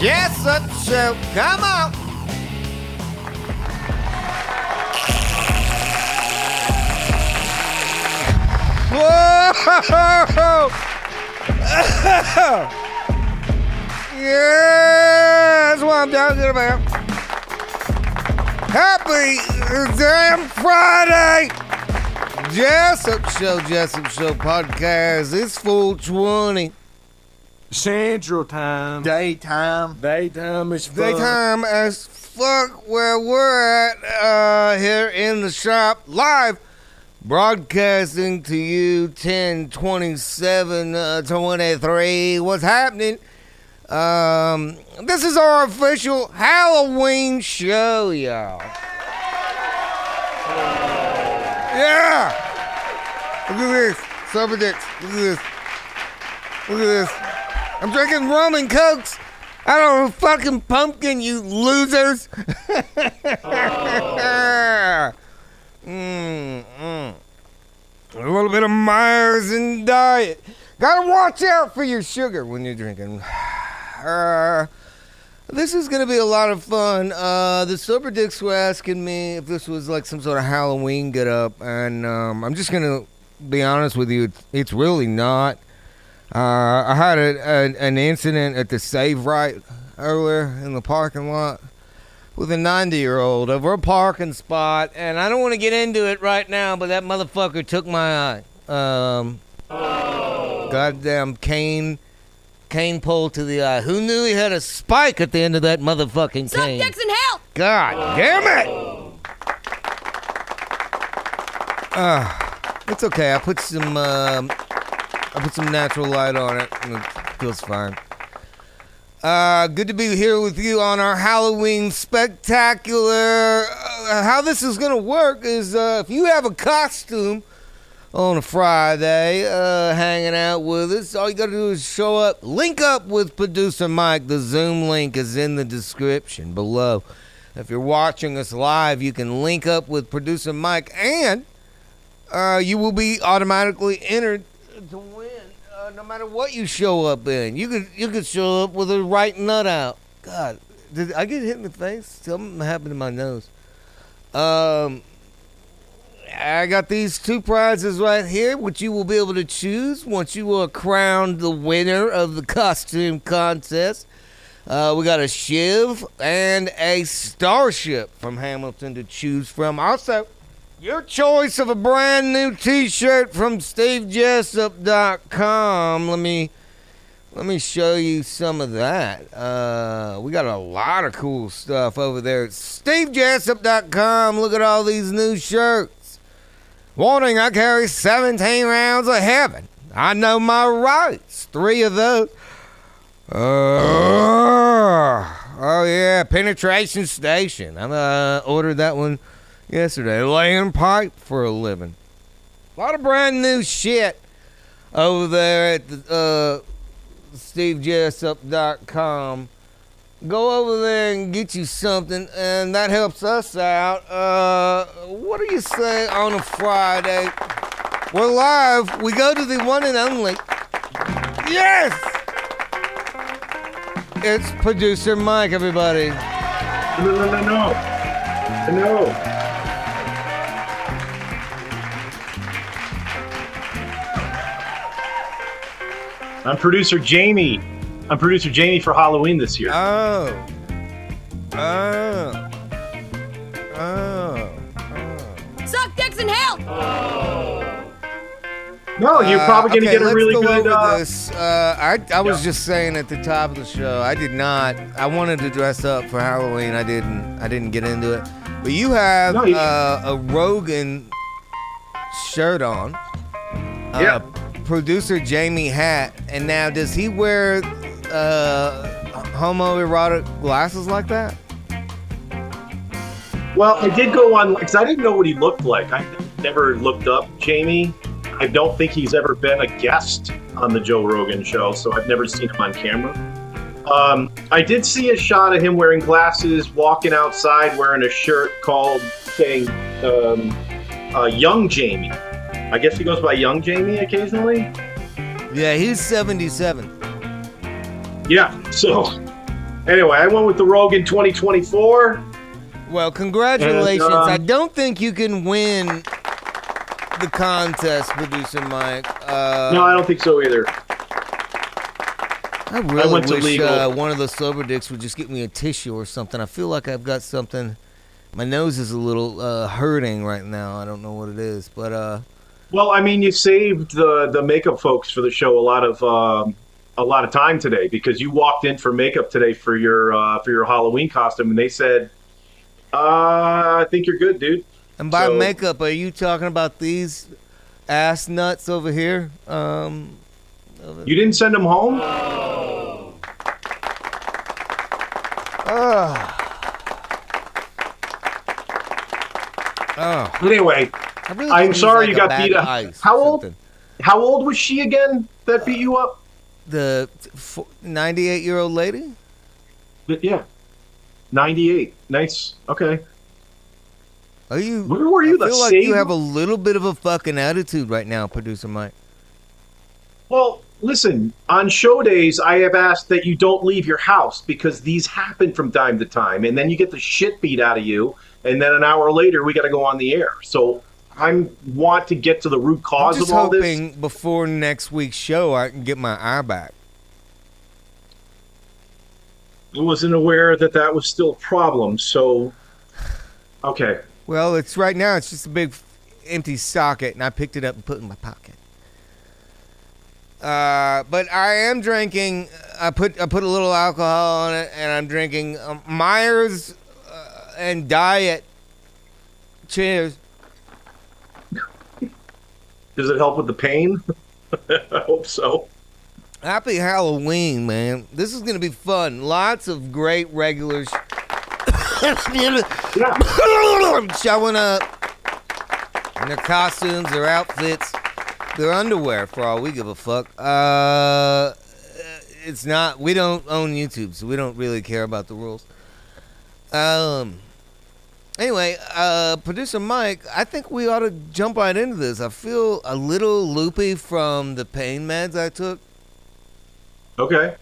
Jessup Show. Come on. Whoa! yeah, that's what I'm talking about. Happy damn Friday! Jessup Show, Jessup Show podcast. It's full 20. Central time. Daytime. Daytime is fun. Daytime as fuck where we're at uh, here in the shop live broadcasting to you 10 27 uh, 23 what's happening? Um this is our official halloween show y'all. Yeah. Look at this. Super dicks look at this. Look at this i'm drinking rum and cokes I don't fucking pumpkin, you losers. Mm, mm. A little bit of Myers and diet. Gotta watch out for your sugar when you're drinking. Uh, this is gonna be a lot of fun. Uh, the sober dicks were asking me if this was like some sort of Halloween get up, and um, I'm just gonna be honest with you. It's, it's really not. Uh, I had a, a, an incident at the Save Right earlier in the parking lot with a 90 year old over a parking spot, and I don't want to get into it right now, but that motherfucker took my eye. Um, goddamn cane, cane pole to the eye. Who knew he had a spike at the end of that motherfucking Suck cane? dicks in hell! God damn it! Ah, it's okay. I put some, um, I put some natural light on it, and it feels fine. Uh, good to be here with you on our Halloween spectacular. Uh, how this is gonna work is uh, if you have a costume on a Friday, uh, hanging out with us, all you gotta do is show up, link up with producer Mike. The Zoom link is in the description below. If you're watching us live, you can link up with producer Mike, and uh, you will be automatically entered to win. Matter what you show up in, you could you could show up with a right nut out. God, did I get hit in the face? Something happened to my nose. Um, I got these two prizes right here, which you will be able to choose once you are crowned the winner of the costume contest. Uh, we got a Shiv and a Starship from Hamilton to choose from. Also, your choice of a brand new T-shirt from SteveJessup.com. Let me let me show you some of that. Uh, we got a lot of cool stuff over there SteveJessup.com. Look at all these new shirts. Warning: I carry 17 rounds of heaven. I know my rights. Three of those. Uh, oh yeah, penetration station. I'm uh, ordered that one yesterday. Laying pipe for a living. A lot of brand new shit over there at the, uh, SteveJessup.com. Go over there and get you something, and that helps us out. Uh, what do you say on a Friday? We're live. We go to the one and only. Yes! It's producer Mike, everybody. No, no, no, no. No. I'm producer Jamie. I'm producer Jamie for Halloween this year. Oh. Oh. Oh. oh. Suck dicks in hell! no, you're probably going to Uh, okay, get a let's really go good. over Uh, this. Uh, I, I was Yeah. just saying at the top of the show, I did not. I wanted to dress up for Halloween. I didn't. I didn't get into it. But you have No, you- uh, a Rogan shirt on. Uh, Yeah. Producer Jamie hat, and now does he wear? Uh, homoerotic glasses like that? Well, I did go on because I didn't know what he looked like. I never looked up Jamie. I don't think he's ever been a guest on the Joe Rogan show, so I've never seen him on camera. Um, I did see a shot of him wearing glasses, walking outside wearing a shirt called saying um, uh, "Young Jamie." I guess he goes by Young Jamie occasionally. Yeah, he's 77. Yeah. So anyway, I went with the Rogan 2024. Well, congratulations. And, uh, I don't think you can win the contest, producer Mike. Uh, No, I don't think so either. I really went to wish uh, one of the sober dicks would just get me a tissue or something. I feel like I've got something. My nose is a little uh, hurting right now. I don't know what it is, but uh, Well, I mean, you saved the the makeup folks for the show a lot of um, a lot of time today because you walked in for makeup today for your uh, for your Halloween costume, and they said, uh, "I think you're good, dude." and by So- makeup, are you talking about these ass nuts over here? Um, You didn't send them home. oh, Anyway, I really I'm sorry like, you got beat up. How old? How old was she again that beat you up? The 98 year old lady. Yeah, ninety-eight. Nice. Okay. Are you? Where were you? I feel like you have a little bit of a fucking attitude right now, producer Mike. Well, listen, on show days, I have asked that you don't leave your house because these happen from time to time, and then you get the shit beat out of you, and then an hour later, we got to go on the air. So I want to get to the root I'm cause just of all this. I'm hoping before next week's show I can get my eye back. I wasn't aware that that was still a problem. So, okay. Well, it's right now. It's just a big empty socket, and I picked it up and put it in my pocket. Uh, but I am drinking. I put I put a little alcohol on it, and I'm drinking um, Myers uh, and Diet. Cheers. Does it help with the pain? I hope so. Happy Halloween, man. This is going to be fun. Lots of great regulars showing up in their costumes, their outfits, their underwear, for all we give a fuck. Uh, it's not, we don't own YouTube, so we don't really care about the rules. Um, anyway, uh, producer Mike, I think we ought to jump right into this. I feel a little loopy from the pain meds I took. Okay.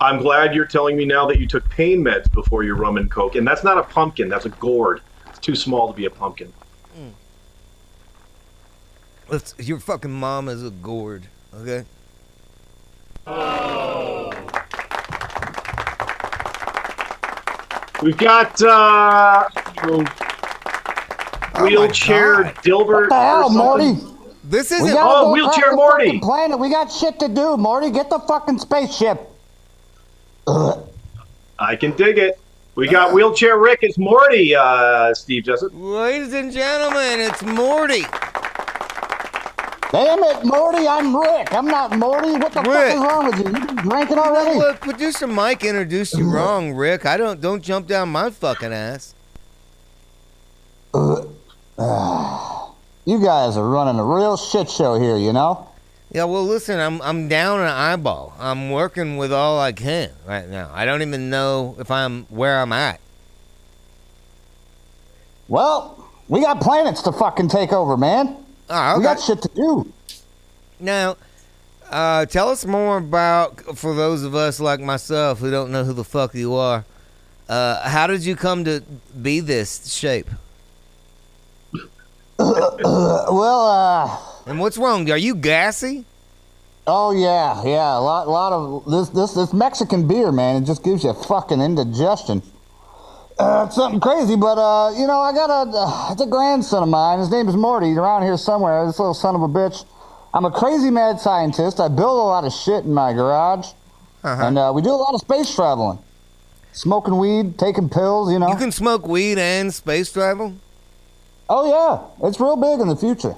I'm glad you're telling me now that you took pain meds before your rum and coke, and that's not a pumpkin. That's a gourd. It's too small to be a pumpkin. It's, your fucking mom is a gourd, okay? We've got uh, wheelchair Oh Dilbert. What the hell, or something. Morty? This isn't. gotta Oh, go wheelchair crack the Morty. fucking Planet. We got shit to do, Morty. Get the fucking spaceship. I can dig it. We got wheelchair Rick. It's Morty. Uh, Steve Jessup. Ladies and gentlemen, it's Morty. Damn it, Morty. I'm Rick. I'm not Morty. What the Rick. fuck is wrong with you? You been drinking already? Look, producer Mike introduced you wrong, Rick. I don't don't jump down my fucking ass. Uh, you guys are running a real shit show here, you know? Yeah, well, listen, I'm I'm down an eyeball. I'm working with all I can right now. I don't even know if I'm where I'm at. Well, we got planets to fucking take over, man. Oh, We got shit to do. Now, uh, tell us more about for those of us like myself who don't know who the fuck you are. Uh, how did you come to be this shape? Well, uh, And what's wrong? Are you gassy? oh yeah, yeah, a lot, lot of this, this, this Mexican beer, man. It just gives you fucking indigestion. Uh, something crazy, but uh, you know, I got a, uh, it's a grandson of mine. His name is Morty. He's around here somewhere. This little son of a bitch. I'm a crazy mad scientist. I build a lot of shit in my garage, Uh-huh. and uh, we do a lot of space traveling, smoking weed, taking pills. You know. You can smoke weed and space travel. oh yeah, it's real big in the future.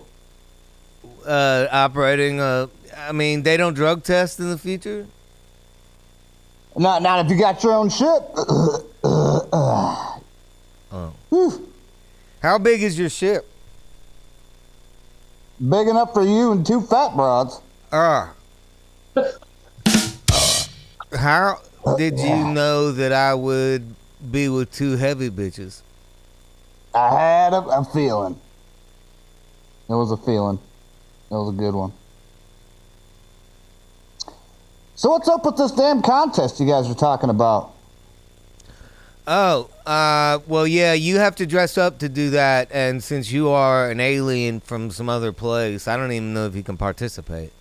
Uh, operating. Uh, I mean, they don't drug test in the future. Not, not if you got your own Uh, uh. ship. How big is your ship? Big enough for you and two fat broads. Ah. how did you uh, know that I would be with two heavy bitches? I had a, a feeling. It was a feeling. It was a good one. So what's up with this damn contest you guys are talking about? Oh, uh, well, yeah, you have to dress up to do that, and since you are an alien from some other place, I don't even know if you can participate.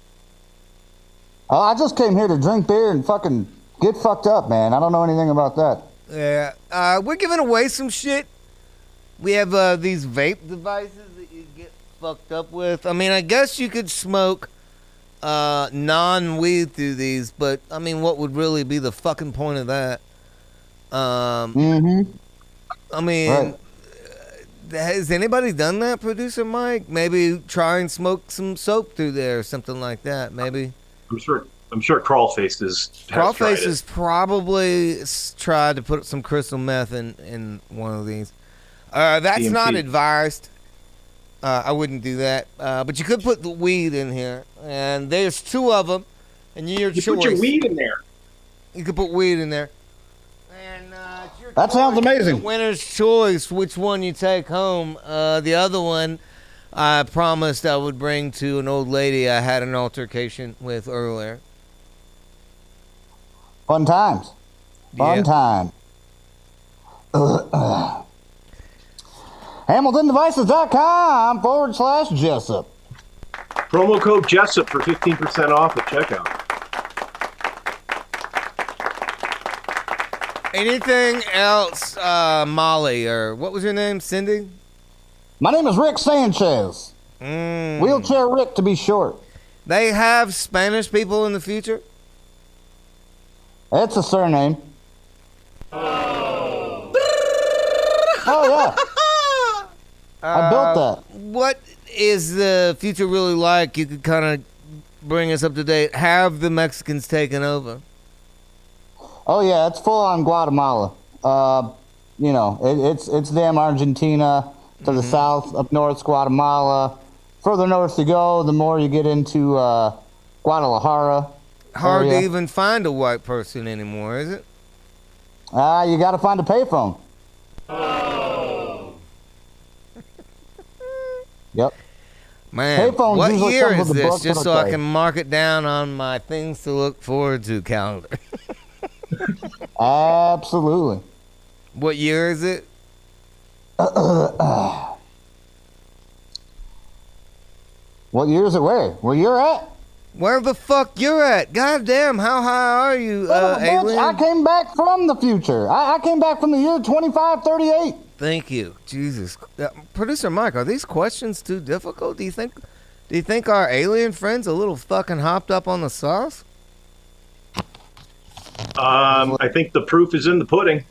Oh, I just came here to drink beer and fucking get fucked up, man. I don't know anything about that. Yeah, uh, we're giving away some shit. We have uh, these vape devices that you get fucked up with. I mean, I guess you could smoke uh, non-weed through these, but I mean, what would really be the fucking point of that? Um, Mm-hmm. I mean, Right. uh, has anybody done that, producer Mike? Maybe try and smoke some soap through there or something like that. Maybe. I'm sure. I'm sure Crawlface is. has tried Crawlface has probably tried to put some crystal meth in, in one of these. Uh, that's DMT. not advised. Uh, I wouldn't do that. Uh, but you could put the weed in here, and there's two of them, and you your You choice. put your weed in there. You could put weed in there. And uh, it's your That sounds amazing. Winner's choice, which one you take home. Uh, the other one, I promised I would bring to an old lady I had an altercation with earlier. Fun times. Fun Yeah. time. HamiltonDevices.com forward slash Jessup. Promo code Jessup for 15% off at checkout. Anything else, uh, Molly, or what was your name, Cindy? My name is Rick Sanchez. Mm. Wheelchair Rick to be short. They have Spanish people in the future? That's a surname. Oh yeah, I built that. What is the future really like? You could kind of bring us up to date. Have the Mexicans taken over? Oh yeah, it's full on Guatemala. Uh, you know, it, it's it's damn Argentina to the south, up north, Guatemala. Further north you go, the more you get into uh, Guadalajara. Hard area. to even find a white person anymore, is it? Ah, you got to find a payphone. Yep. Man, Payphones what year is this? Just so I can mark it down on my things to look forward to calendar. Absolutely. what year is it? What year is it? Where? Where you're at? Where the fuck you're at? God damn, how high are you, uh, bitch, alien? I came back from the future. I, I came back from the year 2538. Thank you, Jesus. Uh, Producer Mike, are these questions too difficult? Do you think? Do you think our alien friends a little fucking hopped up on the sauce? Um, I think the proof is in the pudding.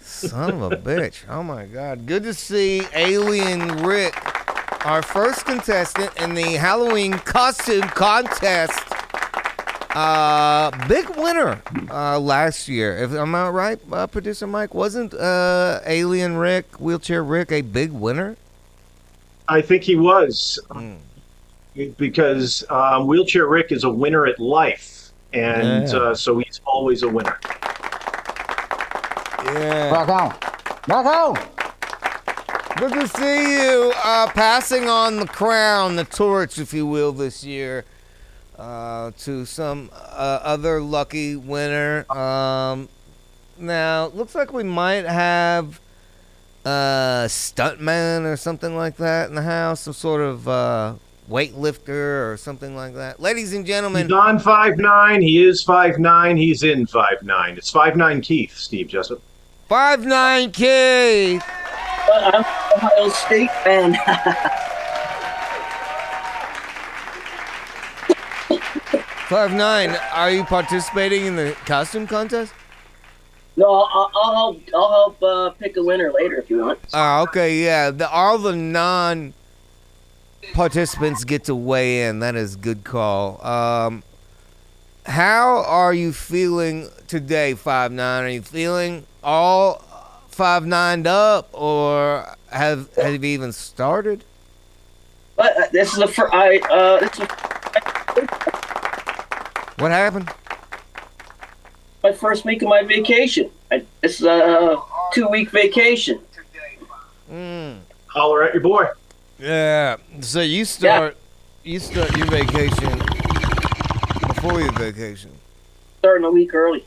Son of a bitch! Oh my God! Good to see Alien Rick, our first contestant in the Halloween costume contest. Uh, big winner uh, last year. If I'm I right, uh, Producer Mike? Wasn't uh, Alien Rick, Wheelchair Rick, a big winner? I think he was Mm. because um, Wheelchair Rick is a winner at life, and Yeah. uh, so he's always a winner. Yeah. Rock on. Rock on. Good to see you uh, passing on the crown, the torch, if you will, this year uh, to some uh, other lucky winner. Um, now, looks like we might have a stuntman or something like that in the house, some sort of uh, weightlifter or something like that. Ladies and gentlemen, He's on five nine. He is five nine. He's in five nine. It's five nine Keith. Steve Jessup. five nine Keith. But I'm an Ohio State fan. Five nine. Are you participating in the costume contest? no, I'll, I'll help. I'll help uh, pick a winner later if you want. Oh, okay, yeah. The, all the non participants get to weigh in. That is good call. Um, how are you feeling today, five nine? Are you feeling all five nined up, or have have you even started? But uh, this is the first. I uh, this is What happened? my first week of my vacation. I, this is a two week vacation. Mm. Holler at your boy. Yeah. So you start you start your vacation before your vacation. Starting a week early.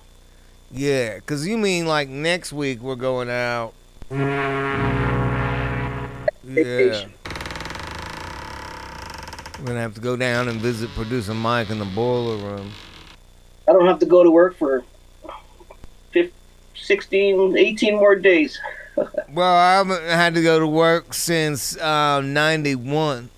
Yeah, cause you mean like next week we're going out. Yeah. Vacation. We're gonna have to go down and visit producer Mike in the boiler room. I don't have to go to work for 15, 16, 18 more days. Well, I haven't had to go to work since uh, '91.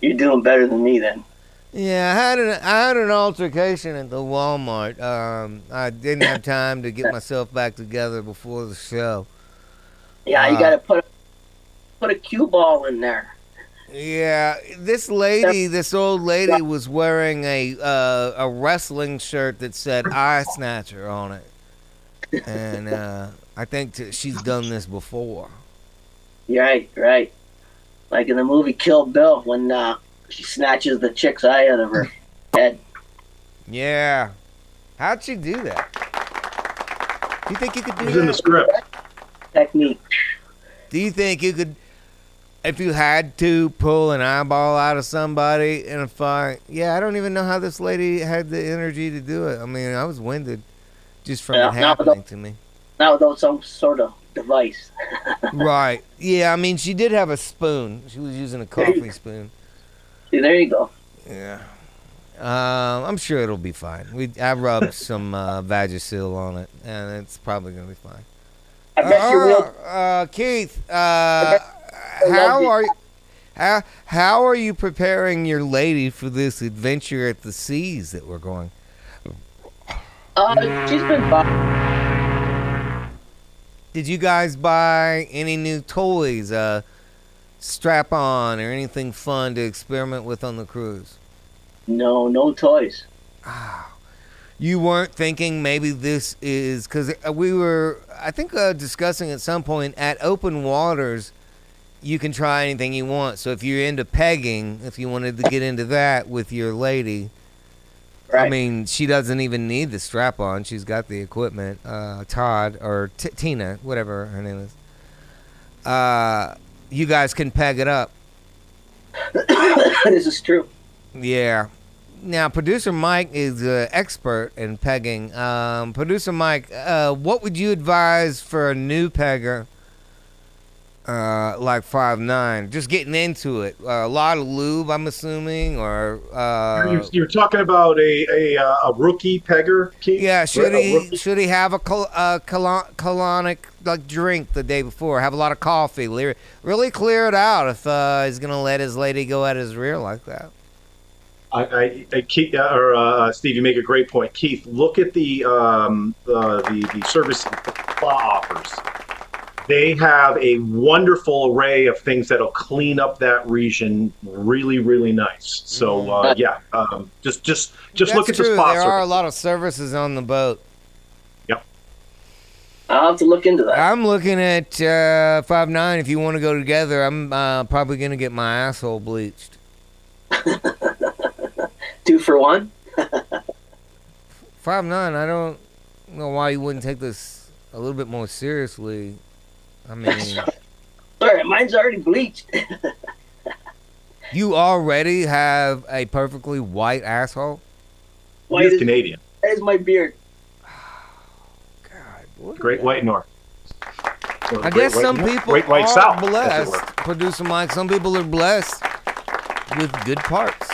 You're doing better than me then. Yeah, I had an I had an altercation at the Walmart. Um, I didn't have time to get myself back together before the show. Yeah, you Uh, got to put a, put a cue ball in there. Yeah, this lady, this old lady, was wearing a uh, a wrestling shirt that said "Eye Snatcher" on it, and uh, I think t- she's done this before. Right, right. Like in the movie Kill Bill when uh, she snatches the chick's eye out of her head. Yeah, how'd she do that? Do you think you could It do was in the script. Technique. Do you think you could, if you had to, pull an eyeball out of somebody in a fight? Yeah, I don't even know how this lady had the energy to do it. I mean, I was winded just from Yeah, it happening without- to me. Not without some sort of device. right. Yeah, I mean, she did have a spoon. She was using a There coffee spoon. See, there you go. Yeah. Um, I'm sure it'll be fine. We I rubbed some uh, Vagisil on it, and it's probably gonna be fine. I bet your wheel. Uh, uh, Keith, uh, how are you? How how are you preparing your lady for this adventure at the seas that we're going? Uh, she's been by. Did you guys buy any new toys, uh, strap on, or anything fun to experiment with on the cruise? No, no toys. You weren't thinking maybe this is because we were, I think, uh, discussing at some point at open waters, you can try anything you want. So if you're into pegging, if you wanted to get into that with your lady, Right. I mean, she doesn't even need the strap on. She's got the equipment. Uh, Todd or T- Tina, whatever her name is. Uh, you guys can peg it up. this is true. Yeah. Now, producer Mike is an expert in pegging. Um, producer Mike, uh, what would you advise for a new pegger, uh, like five nine, just getting into it? Uh, a lot of lube, I'm assuming, or uh, you're, you're talking about a a, uh, a rookie pegger, Keith? yeah, should A he rookie- should he have a col- uh, colon- colonic like drink the day before? Have a lot of coffee, le- really clear it out if uh, he's gonna let his lady go at his rear like that. I, I, I Keith, or uh, Steve, you make a great point. Keith, look at the um, the the, the services that offers. They have a wonderful array of things that'll clean up that region really, really nice. So uh, yeah, um, just just just look at. That's the true. spa There are a lot of services on the boat. Yep. I'll have to look into that. I'm looking at uh, five nine. If you want to go together, I'm uh, probably gonna get my asshole bleached. Two for one. Five nine. I don't know why you wouldn't take this a little bit more seriously. I mean, Sorry, mine's already bleached. you already have a perfectly white asshole. White He's is, Canadian. that is my beard. God, what Great White North. I guess some North- people Great White are South, as it were. blessed. Producer Mike, some people are blessed with good parts.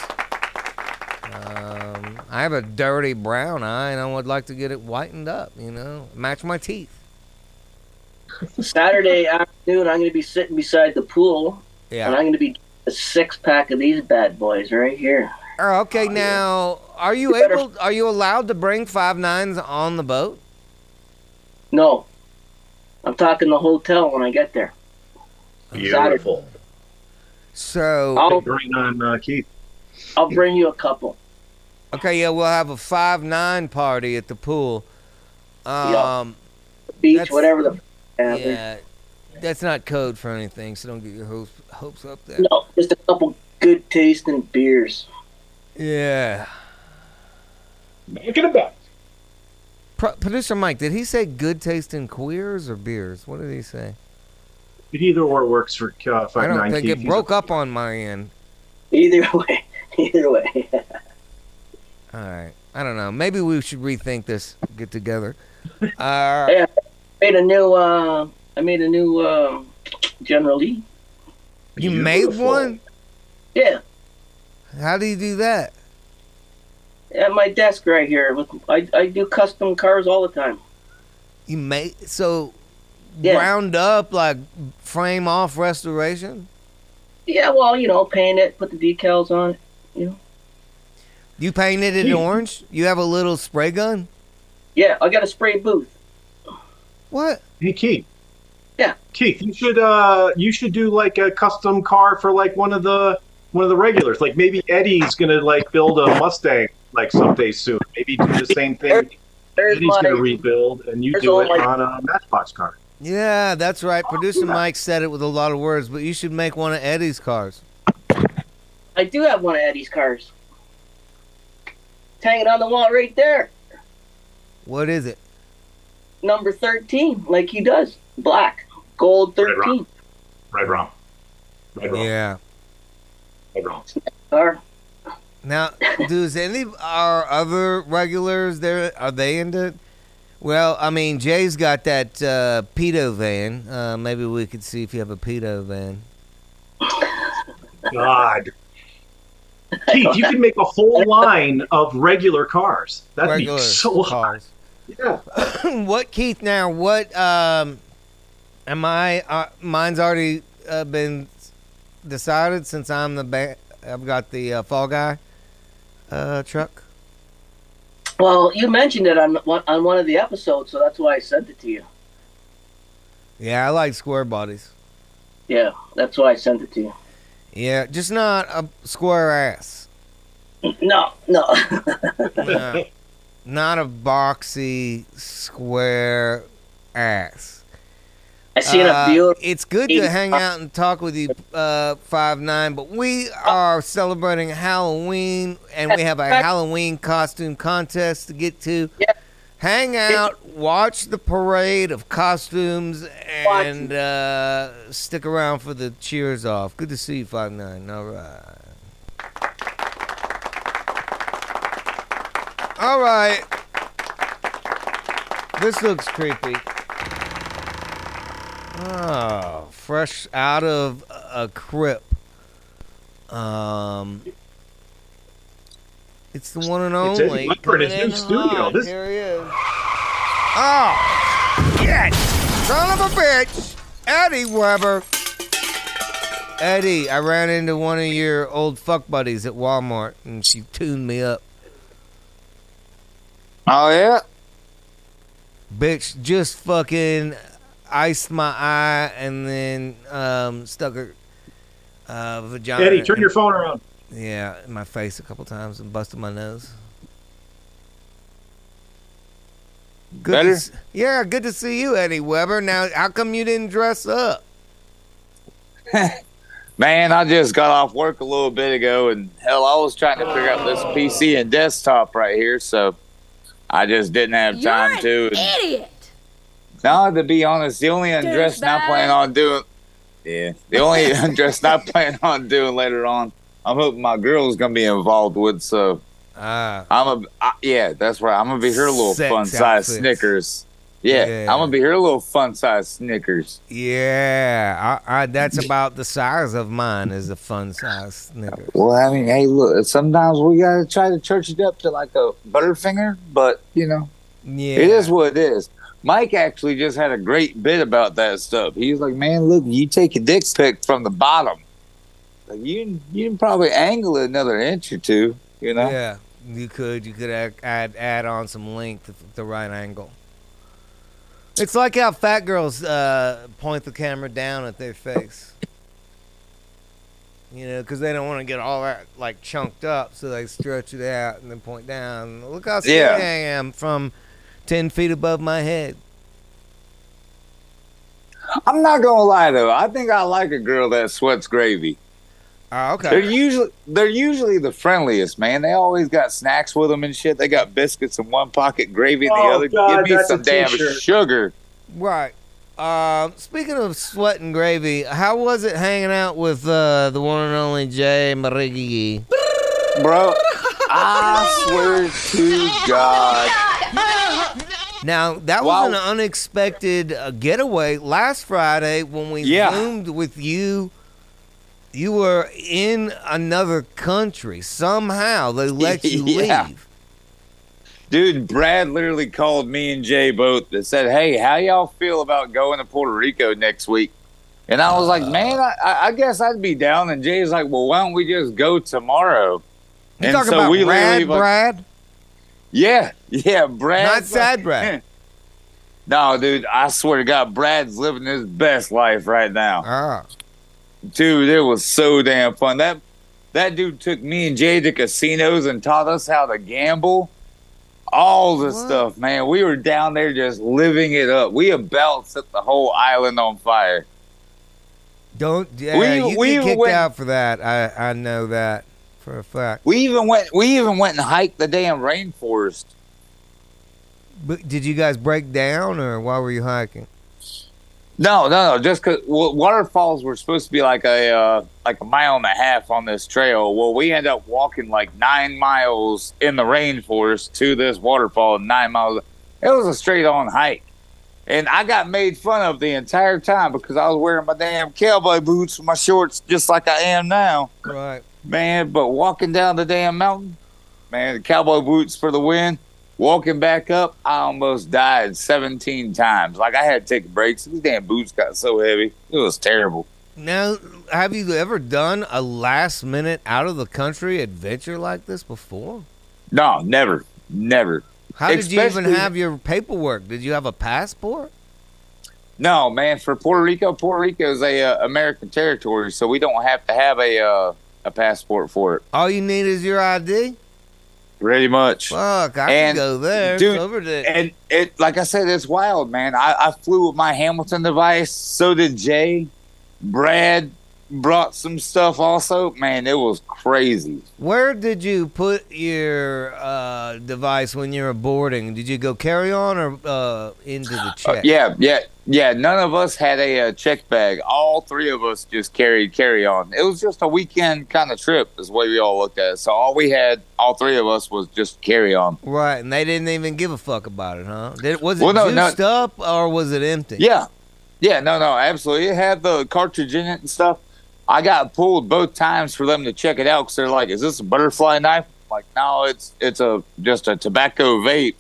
Um, I have a dirty brown eye, and I would like to get it whitened up. You know, match my teeth. Saturday afternoon, I'm going to be sitting beside the pool, and I'm going to be a six pack of these bad boys right here. Oh, okay, now are you You better- able? Are you allowed to bring five nines on the boat? No, I'm talking the hotel when I get there. Beautiful. So I'll, Bring on uh, Keith. I'll bring you a couple. Okay, yeah, we'll have a five nine party at the pool. Um, Beach, That's- whatever the. Yeah. yeah, that's not code for anything, so don't get your hopes hopes up there. No, just a couple good tasting beers. Yeah. Back in the back. Pro- Producer Mike, did he say good tasting queers or beers? What did he say? It either or works for uh, I don't nine. think it broke up on my end. Either way, either way. All right. I don't know. Maybe we should rethink this. Get together. Uh, Yeah. Made a new. uh I made a new uh, General Lee. you made Beautiful. one? Yeah, How do you do that? at my desk right here. With I I do custom cars all the time. You made so Yeah. ground up like frame off restoration. Yeah, well, you know, paint it, put the decals on. it. You know. You painted it orange. You have a little spray gun. Yeah, I got a spray booth. What? Hey Keith. Yeah. Keith, you should uh you should do like a custom car for like one of the one of the regulars. Like maybe Eddie's gonna like build a Mustang like someday soon. Maybe do the same thing. There's Eddie's my. gonna rebuild and you there's do it my- on a Matchbox car. Yeah, that's right. Producer Mike said it with a lot of words, but you should make one of Eddie's cars. I do have one of Eddie's cars. It's hanging on the wall right there. What is it? Number 13, like he does. Black. Gold 13. Right wrong. Right wrong. Yeah. Right wrong. Car. Now, does any of our other regulars there are they into? it? Well, I mean, Jay's got that uh, pedo van. Uh, maybe we could see if you have a pedo van. God. Keith, you could make a whole line of regular cars. That'd Regular be so hot. Yeah. what Keith? Now, what? Um, am I? Uh, mine's already uh, been decided since I'm the ba- I've got the uh, Fall Guy uh, truck. Well, you mentioned it on one, on one of the episodes, so that's why I sent it to you. Yeah, I like square bodies. Yeah, that's why I sent it to you. Yeah, just not a square ass. No, no. No. Not a boxy square ass. I seen Uh, a beautiful. It's good to hang out and talk with you, uh, five nine. But we are celebrating Halloween, and we have a Halloween costume contest to get to. Yeah. Hang out, watch the parade of costumes, and uh, stick around for the cheers off. Good to see you, five nine. All right. All right. This looks creepy. Oh, fresh out of a crypt. Um, it's the one and It's only. In his coming new studio. hot. This- Here he is. Oh, shit! Son of a bitch! Eddie Weber. Eddie, I ran into one of your old fuck buddies at Walmart, and she tuned me up. Oh yeah. Bitch just fucking iced my eye and then um, stuck her uh, vagina. Eddie, turn in- your phone around. Yeah, in my face a couple times and busted my nose. Good Better? To, yeah, good to see you, Eddie Weber. Now, how come you didn't dress up? Man, I just got off work a little bit ago, and hell, I was trying to figure out this PC and desktop right here, so I just didn't have You're time an to. And, idiot. no, to be honest, the only undressed I Douchebag. plan on doing, yeah, the only undressed I plan on doing later on, I'm hoping my girl's gonna be involved with. So Ah, I'm a, I, yeah, that's right. I'm gonna be her little fun size outfits. Snickers. Yeah, Yeah. I'm gonna be here a little fun size Snickers. yeah. I, I, that's about the size of mine. Is a fun size Snickers. Well, I mean, hey, look, sometimes we gotta try to church it up to like a Butterfinger, but you know, Yeah, it is what it is. Mike actually just had a great bit about that stuff. He was like, "Man, look, you take a dick pic from the bottom, like you you can probably angle it another inch or two, you know." Yeah, you could. You could add add, add on some length at the right angle. It's like how fat girls uh, point the camera down at their face. You know, because they don't want to get all that like chunked up, so they stretch it out and then point down. Look how skinny Yeah. I am from ten feet above my head. I'm not gonna lie though. I think I like a girl that sweats gravy. Oh, They're okay. usually they're usually the friendliest, man. They always got snacks with them and shit. They got biscuits in one pocket, gravy in the Oh, other. God, Give me some damn sugar. Right. Um, speaking of sweat and gravy, how was it hanging out with uh, the one and only Jay Marigui? Bro, I swear to God. Now that Wow. was an unexpected uh, getaway last Friday when we Yeah. zoomed with you. You were in another country. Somehow they let you Yeah. leave. Dude, Brad literally called me and Jay both and said, Hey, how y'all feel about going to Puerto Rico next week? And I was like, Man, I, I- I guess I'd be down. And Jay's like, Well, why don't we just go tomorrow? You And talking so about we Brad? like- Brad? Yeah, yeah, Brad. Not sad Brad. No, dude, I swear to God, Brad's living his best life right now. Ah, Dude, it was so damn fun. That that dude took me and Jay to casinos and taught us how to gamble. All the stuff, man. We were down there just living it up. We about set the whole island on fire. don't. Yeah, We- you we get kicked went- out for that. I I know that for a fact. We even went we even went and hiked the damn rainforest. But did you guys break down, or why were you hiking? No, no, no. Just because well, waterfalls were supposed to be like a uh, like a mile and a half on this trail. Well, we end up walking like nine miles in the rainforest to this waterfall. Nine miles. It was a straight on hike, and I got made fun of the entire time because I was wearing my damn cowboy boots and my shorts just like I am now, Right. man. But walking down the damn mountain, man, the cowboy boots for the win. Walking back up, I almost died 17 times. Like I had to take breaks. These damn boots got so heavy. It was terrible. Now, have you ever done a last minute out of the country adventure like this before? No, never, never. How did you even have your paperwork? Did you have a passport? No, man. For Puerto Rico, Puerto Rico is a uh, American territory, so we don't have to have a uh, a passport for it. All you need is your ID. Pretty much. Fuck, I And, can go there. dude, over there. And it, like I said, it's wild, man. I, I flew with my Hamilton device. So did Jay. Brad brought some stuff also. Man, it was crazy. Where did you put your uh, device when you were boarding? Did you go carry on or uh, into the Uh, check? yeah, yeah, yeah. None of us had a uh, check bag. All three of us just carried carry on. It was just a weekend kind of trip, is the way we all looked at it. So all we had, all three of us, was just carry on. Right, and they didn't even give a fuck about it, huh? Did, was it Well, no, no. juiced up or was it empty? Yeah, yeah. No, no, absolutely. It had the cartridge in it and stuff. I got pulled both times for them to check it out because they're like, "Is this a butterfly knife?" I'm like, no, it's it's a just a tobacco vape.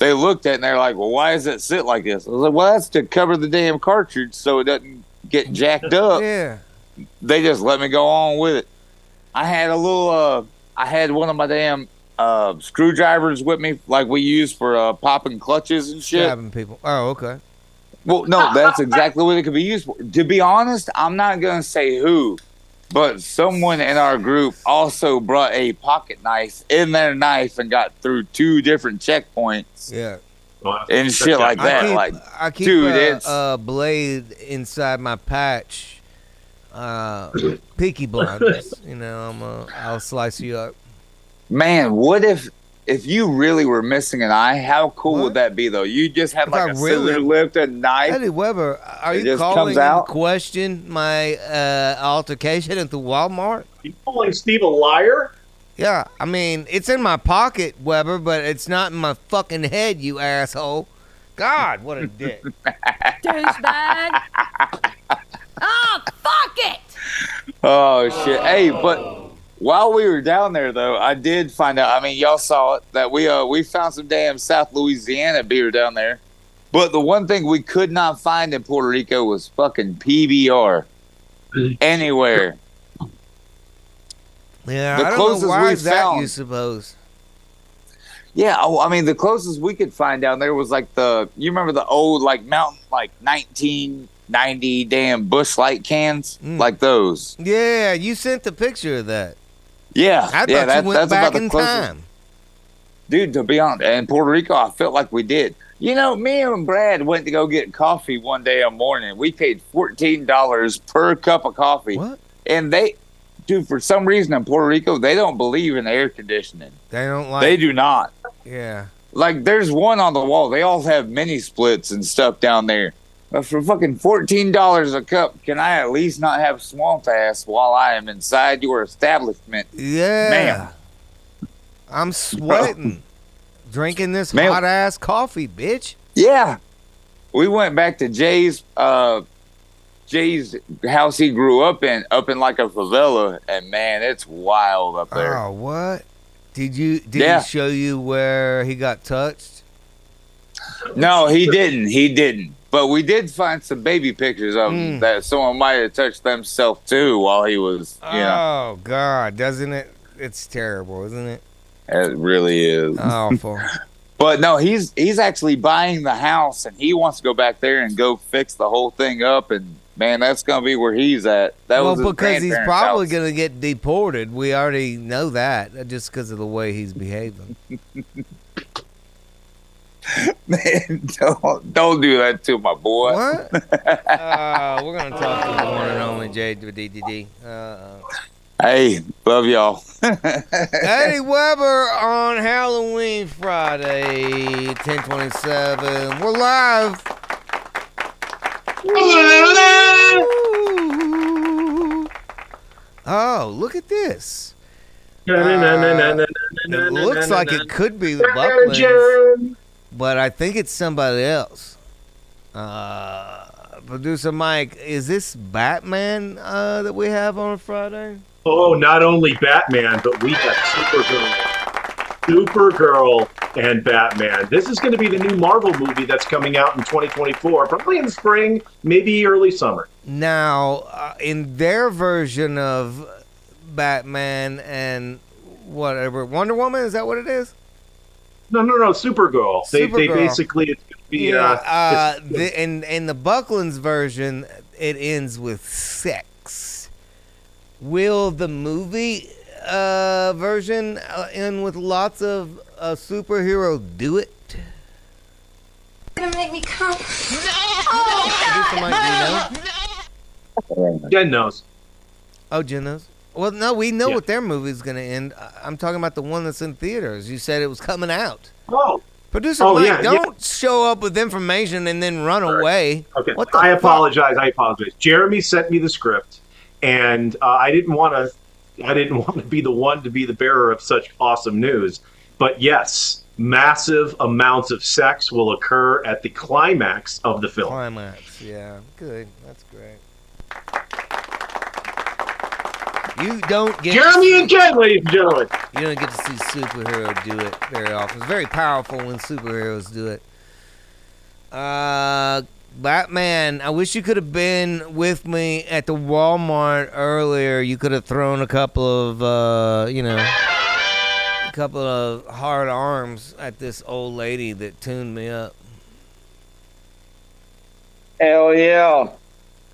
They looked at it and they're like, "Well, why does it sit like this?" I was like, "Well, that's to cover the damn cartridge so it doesn't get jacked up." Yeah. they just let me go on with it. I had a little, uh, I had one of my damn uh, screwdrivers with me, like we use for uh, popping clutches and shit. Stabbing people. Oh, okay. Well, no, that's exactly what it could be used for. To be honest, I'm not going to say who, but someone in our group also brought a pocket knife in their knife and got through two different checkpoints Yeah. And shit like I that. keep, like, I keep dude, a, it's- a blade inside my patch. Uh, peaky blinders. You know, I'm a, I'll slice you up. man, what if if you really were missing an eye? How cool What? would that be, though? You just had If like I a really- scissor lift and knife. Eddie Weber, are you calling comes into out? question my uh, altercation at the Walmart? You calling Steve a liar? Yeah, I mean, it's in my pocket, Weber, but it's not in my fucking head, you asshole. God, what a dick. Douchebag. oh, fuck it! Oh shit! Hey, but while we were down there, though, I did find out. I mean, y'all saw it that we uh we found some damn South Louisiana beer down there. But the one thing we could not find in Puerto Rico was fucking PBR anywhere. Yeah, The I don't closest know why we is that, found- you suppose? Yeah, oh, I mean, the closest we could find down there was like the you remember the old like mountain like nineteen ninety damn Busch Light cans Mm. like those. Yeah, you sent the picture of that. Yeah, I yeah, that- went that's back about the in closest- time. dude. To be honest, in Puerto Rico, I felt like we did. You know, me and Brad went to go get coffee one day in the morning. We paid fourteen dollars per cup of coffee, What? and they, dude, for some reason in Puerto Rico, they don't believe in air conditioning. They don't like. they do not. Yeah. Like, there's one on the wall. They all have mini splits and stuff down there. But for fucking fourteen dollars a cup, can I at least not have swamp ass while I am inside your establishment? Yeah. Ma'am. I'm sweating. Drinking this Ma'am. hot ass coffee, bitch. Yeah. We went back to Jay's uh Jay's house he grew up in, up in like a favela, and man, it's wild up there. Oh, what? Did you did Yeah. he show you where he got touched? No, he didn't. He didn't. But we did find some baby pictures of him Mm. that someone might have touched themselves too while he was, you know. Oh God, doesn't it? It's terrible, isn't it? It really is. Awful. But no, he's he's actually buying the house, and he wants to go back there and go fix the whole thing up. And man, that's gonna be where he's at. That well, was because he's probably house. gonna get deported. We already know that just because of the way he's behaving. Man, don't don't do that to my boy. What? uh, we're gonna talk to the one and only JDDD. Uh, Hey, love y'all. Eddie Weber on Halloween Friday, 1027. We're live. Oh, look at this. It looks like it could be the Bucklands, but I think it's somebody else. Uh, producer Mike, is this Batman uh, that we have on Friday? Oh, not only Batman, but we have Supergirl. Supergirl and Batman. This is going to be the new Marvel movie that's coming out in 2024, probably in the spring, maybe early summer. Now, uh, in their version of Batman and whatever, Wonder Woman, is that what it is? No, no, no, Supergirl. They, they Supergirl. basically it's going to be Yeah, uh, uh, it's- the, in in the Bucklands version, it ends with sex. Will the movie uh, version uh, end with lots of uh, superhero do it? gonna make me come. Producer Mike, do you know? Jen knows. Oh, Jen knows. Well, no, we know Yeah. what their movie's going to end. I- I'm talking about the one that's in theaters. You said it was coming out. Oh, Producer Oh, Mike, yeah, yeah. don't show up with information and then run away. Okay. What the I fuck? apologize. I apologize. Jeremy sent me the script, and uh, I didn't want to. I didn't want to be the one to be the bearer of such awesome news. But yes, massive amounts of sex will occur at the climax of the film. Climax, yeah. Good. That's great. You don't get Jeremy and Jen, ladies and gentlemen. you don't get to see superhero do it very often. It's very powerful when superheroes do it. Uh Batman, I wish you could have been with me at the Walmart earlier. You could have thrown a couple of uh, you know, a couple of hard arms at this old lady that tuned me up. Hell yeah.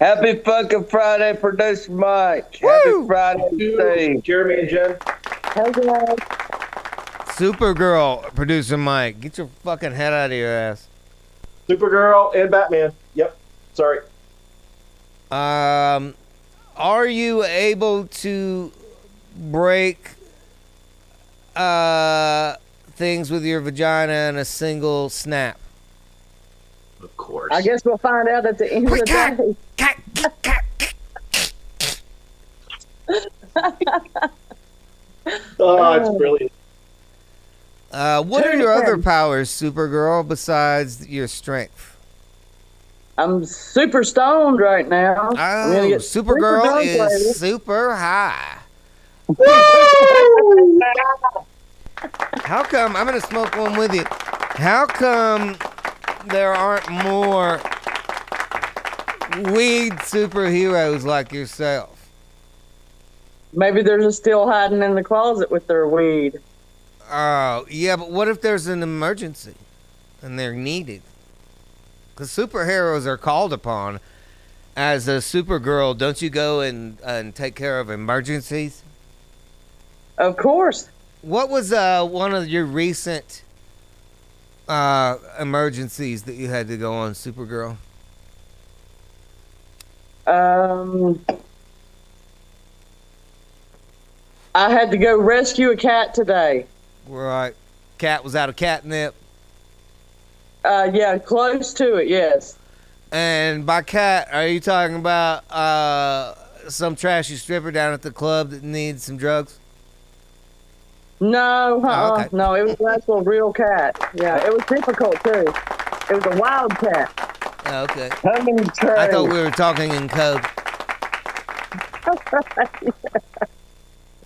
Happy fucking Friday, producer Mike. Woo! Happy Friday, Steve. Jeremy and Jen. Supergirl, producer Mike, get your fucking head out of your ass. Supergirl and Batman. Yep. Sorry. Um, are you able to break uh things with your vagina in a single snap? Of course. I guess we'll find out at the end of the day. Oh, it's brilliant. Uh, what are your other in. powers, Supergirl, besides your strength? I'm super stoned right now. I'm gonna Oh, get super Supergirl drunk is later. super high. How come I'm gonna smoke one with you? How come there aren't more weed superheroes like yourself? Maybe they're just still hiding in the closet with their weed. Oh, yeah, but what if there's an emergency and they're needed? Because superheroes are called upon as a Supergirl, don't you go and and take care of emergencies? Of course. What was uh one of your recent uh emergencies that you had to go on, Supergirl? Um, I had to go rescue a cat today. Right. Cat was out of catnip. Uh, yeah, close to it. Yes. And by cat, are you talking about uh some trashy stripper down at the club that needs some drugs? No, uh-uh. okay. no, it was an actual real cat. Yeah, it was difficult too. It was a wild cat. Oh, okay. Humming train. I thought we were talking in code.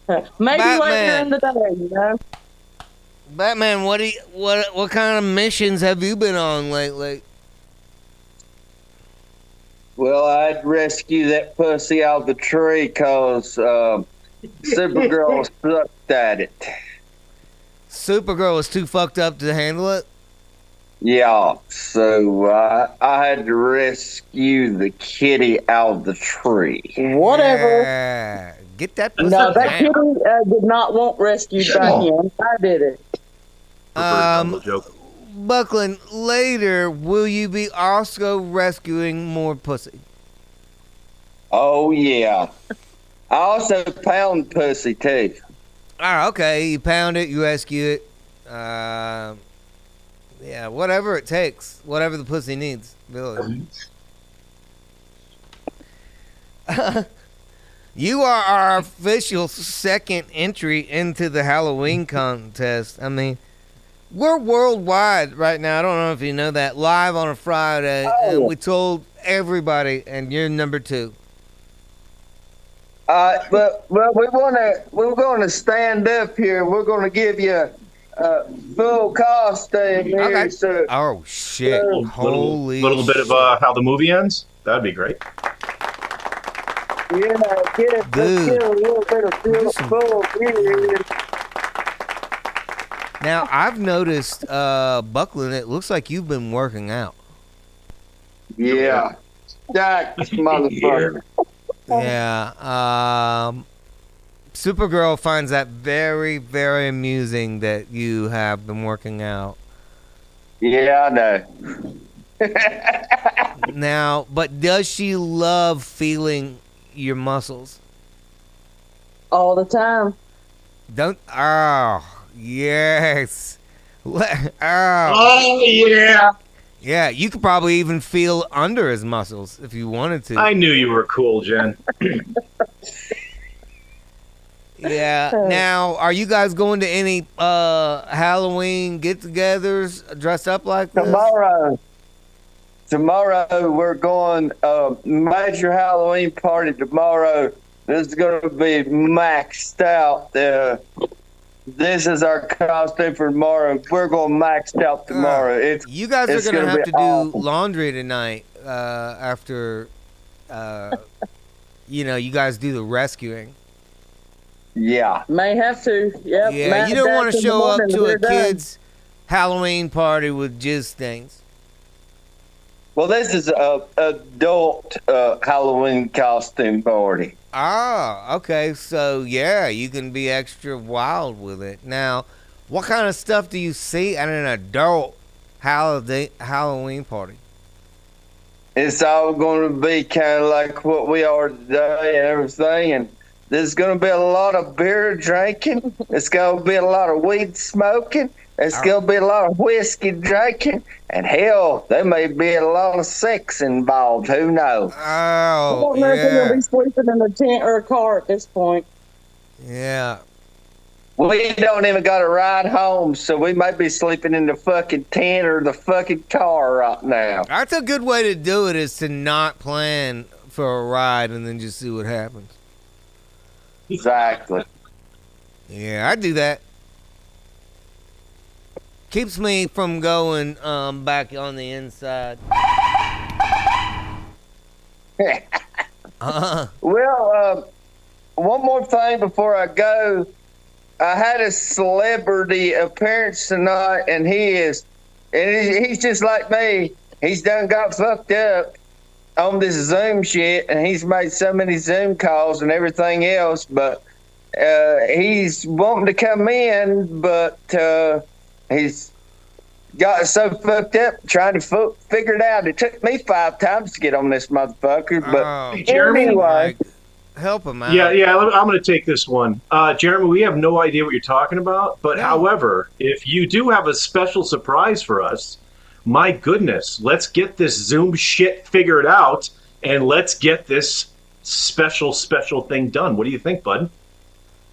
Maybe later Batman. in the day, you know. Batman, what do you, what what kind of missions have you been on lately? Well, I'd rescue that pussy out of the tree because um, Supergirl sucked at it. Supergirl was too fucked up to handle it. Yeah, so uh, I had to rescue the kitty out of the tree. Whatever. Yeah. Get that pussy No, that down. kitty uh, did not want rescued by him. I did it. Um, joke. Buckland, later, will you be also rescuing more pussy? Oh, yeah. I also pound pussy, too. Ah, okay. You pound it, you rescue it. Uh, yeah, whatever it takes, whatever the pussy needs, really. you are our official second entry into the Halloween contest. I mean, we're worldwide right now. I don't know if you know that. Live on a Friday, and we told everybody, and you're number two. Uh, but well, we want to. We're going to stand up here. We're going to give you a full costume here. Okay. So Oh shit! Little, Holy little bit of uh, how the movie ends. That'd be great. yeah, get it. Dude. Get a little bit of full, full beer. Now I've noticed, uh, Buckland. It looks like you've been working out. Yeah, Jack, motherfucker. Yeah. Um, Supergirl finds that very, very amusing that you have been working out. Yeah, I know. Now, but does she love feeling your muscles? All the time. Don't. Oh, yes. Le- Oh, Oh yeah. Yeah. You could probably even feel under his muscles if you wanted to. I knew you were cool, Jen. Yeah. Now, are you guys going to any uh Halloween get-togethers dressed up like this? Tomorrow, tomorrow we're going uh, major Halloween party tomorrow. This is going to be maxed out. Uh, this is our costume for tomorrow. We're going maxed out tomorrow. It's You guys are it's gonna, gonna have be to do awesome. laundry tonight uh, after, uh, you know, you guys do the rescuing. yeah. May have to. Yep. yeah, Matt you don't want to show up to a done. kid's Halloween party with jizz things. Well, this is a adult uh, Halloween costume party. Ah, okay. So yeah, you can be extra wild with it. Now, what kind of stuff do you see at an adult Halloween party? It's all going to be kind of like what we are today and everything. And there's going to be a lot of beer drinking. It's going to be a lot of weed smoking. It's going to be a lot of whiskey drinking. And hell, there may be a lot of sex involved. Who knows? I Oh, don't know if yeah, they'll be sleeping in a tent or a car at this point. yeah. We don't even got a ride home, so we may be sleeping in the fucking tent or the fucking car right now. That's a good way to do it. Is to not plan for a ride and then just see what happens. Exactly. Yeah, I do that. Keeps me from going um, back on the inside. Uh, Well, uh, one more thing before I go. I had a celebrity appearance tonight, and he is, and he- he's just like me. He's done got fucked up. on this Zoom shit, and he's made so many Zoom calls and everything else, but uh, he's wanting to come in, but uh, he's got so fucked up trying to fo- figure it out. It took me five times to get on this motherfucker, but Oh, Jeremy, anyway, help him out. Yeah, yeah. I'm going to take this one, uh, Jeremy. We have no idea what you're talking about, but however, if you do have a special surprise for us, my goodness, let's get this Zoom shit figured out and let's get this special, special thing done. What do you think, bud?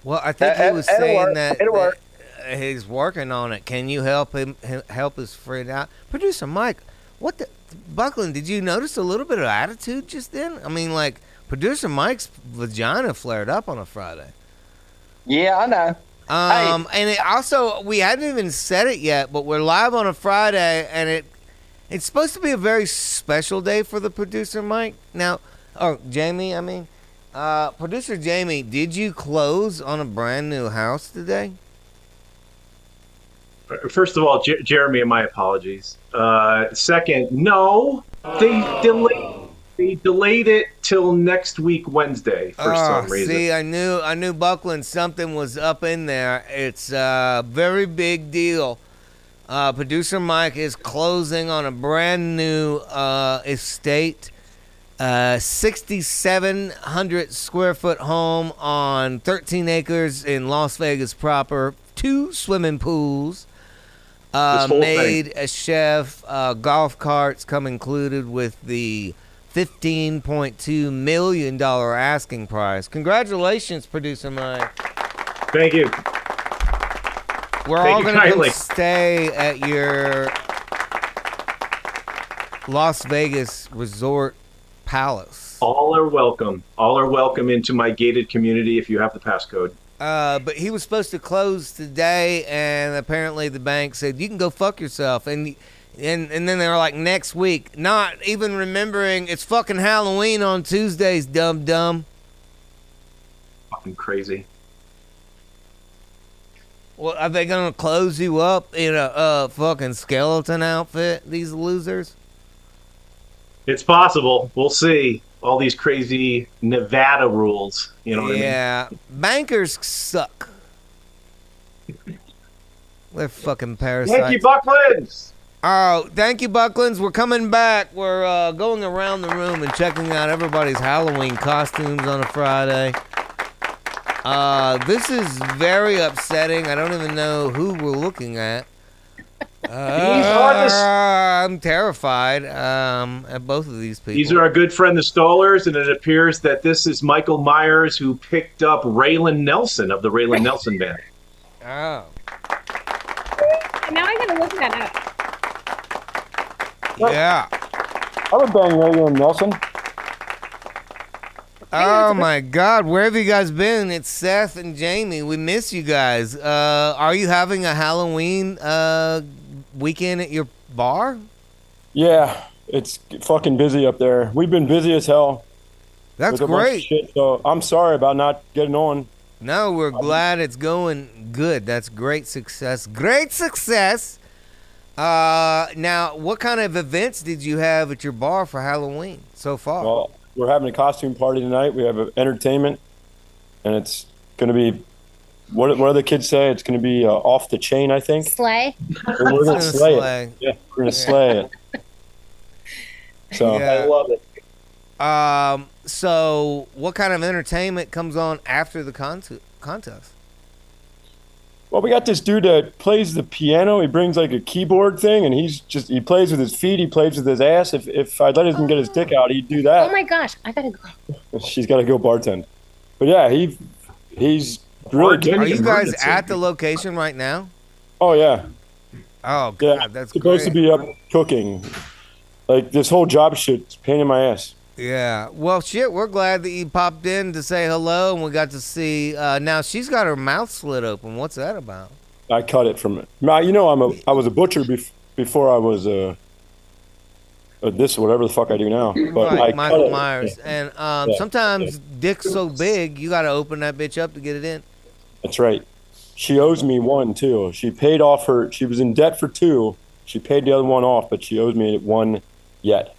Well, I think Uh, he was it'll saying work. that, It'll work. that he's working on it. Can you help him help his friend out? Producer Mike, what the Buckland? Did you notice a little bit of attitude just then? I mean, like producer Mike's vagina flared up on a Friday. yeah, I know. Um, and it also we hadn't even said it yet, but we're live on a Friday, and it it's supposed to be a very special day for the producer Mike. Now, or Jamie, I mean, uh, producer Jamie, did you close on a brand new house today? First of all, Jer- Jeremy, my apologies. Uh, second, no, they delayed. They delayed it till next week Wednesday for Oh, some reason. See, I knew I knew Buckland something was up in there. It's a very big deal. Uh, Producer Mike is closing on a brand new uh, estate, uh, 6,700 square foot home on 13 acres in Las Vegas proper, two swimming pools, uh, whole thing. made a chef, uh, golf carts come included with the $15.2 million asking price. Congratulations, Producer Mike. Thank you. We're Thank all going to stay at your Las Vegas resort palace. All are welcome. All are welcome into my gated community if you have the passcode. Uh, but he was supposed to close today, and apparently the bank said you can go fuck yourself. And and and then they were like next week, not even remembering it's fucking Halloween on Tuesdays, dumb dumb. Fucking crazy. Well, are they gonna close you up in a uh, fucking skeleton outfit? These losers. It's possible. We'll see. All these crazy Nevada rules. You know what I mean? yeah, bankers suck. They're fucking parasites. Thank you, Bucklands. Oh, thank you, Bucklands. We're coming back. We're uh, going around the room and checking out everybody's Halloween costumes on a Friday. Uh, this is very upsetting. I don't even know who we're looking at. Uh, I'm terrified um, at both of these people. These are our good friend the Stollers, and it appears that this is Michael Myers who picked up Raylan Nelson of the Raylan Nelson Band. Oh. Now I gotta look that up. Yeah. I would bang Raylan Nelson. Oh my God! Where have you guys been? It's Seth and Jamie. We miss you guys. Uh, are you having a Halloween uh, weekend at your bar? Yeah, it's fucking busy up there. We've been busy as hell. That's with a bunch of great. Shit, so I'm sorry about not getting on. No, we're glad it's going good. That's great success. Great success. Uh, now, what kind of events did you have at your bar for Halloween so far? Well, we're having a costume party tonight. We have a entertainment, and it's going to be what what do the kids say? It's going to be uh, off the chain, I think. Slay. We're going to slay, slay. it. Yeah, we're going to slay it. So Yeah. love it. Um, so what kind of entertainment comes on after the contest? Contest. Well, we got this dude that plays the piano. He brings like a keyboard thing, and he's just he plays with his feet. He plays with his ass. If if I'd let him get his dick out, he'd do that. Oh my gosh, I gotta go. She's got to go bartend. But yeah, he he's really Bartending. Are you guys at the location right now? Oh yeah, Oh yeah. God, that's supposed great. to be up cooking. Like this whole job shit's a pain in my ass. Yeah. Well, shit. We're glad that you popped in to say hello, and we got to see. Uh, now she's got her mouth slit open. What's that about? I cut it from it. Now, You know, I'm a I was a butcher bef- before I was uh, uh this whatever the fuck I do now. But right, Michael it. Myers. And um, Yeah. sometimes dick's so big, you got to open that bitch up to get it in. That's right. She owes me one too. She paid off her. She was in debt for two. She paid the other one off, but she owes me one yet.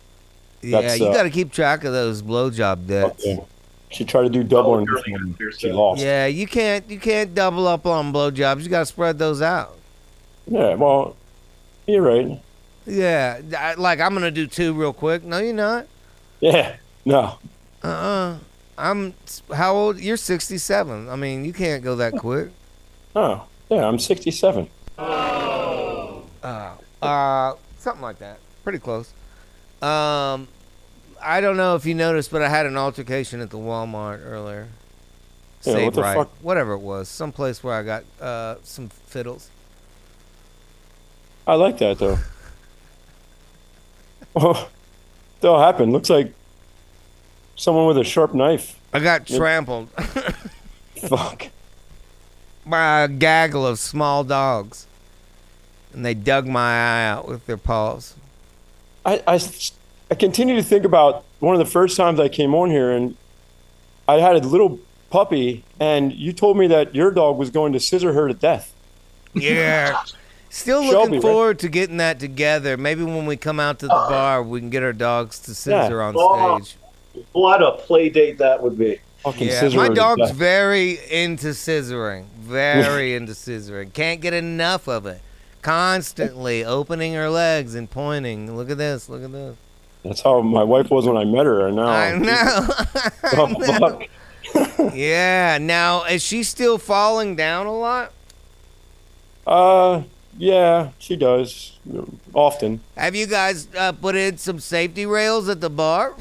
Yeah, you uh, got to keep track of those blowjob debts. Okay. She tried to do double and she lost. Yeah, you can't you can't double up on blowjobs. You got to spread those out. Yeah, well, you're right. Yeah, I- like I'm gonna do two real quick. No, you're not. Yeah, no. Uh uh I'm how old? You're 67. I mean, you can't go that quick. Oh, yeah, I'm 67. Uh, uh, something like that. Pretty close. Um, I don't know if you noticed, but I had an altercation at the Walmart earlier. Yeah, Save what the right, fuck? whatever it was, some place where I got uh some fiddles. I like that though. oh, that'll happen. Looks like someone with a sharp knife. I got Yep. trampled Fuck. by a gaggle of small dogs, and they dug my eye out with their paws. I, I, I continue to think about one of the first times I came on here and I had a little puppy and you told me that your dog was going to scissor her to death. Yeah. Still Shelby, looking right? forward to getting that together. Maybe when we come out to the uh-huh. bar, we can get our dogs to scissor on Oh, stage. What a play date that would be. Yeah, my dog's very into scissoring. Very into scissoring. Can't get enough of it. Constantly opening her legs and pointing. Look at this. Look at this. That's how my wife was when I met her and now I know. Oh, fuck. yeah. Now, is she still falling down a lot? Uh yeah, she does. Often. Have you guys uh, put in some safety rails at the bar?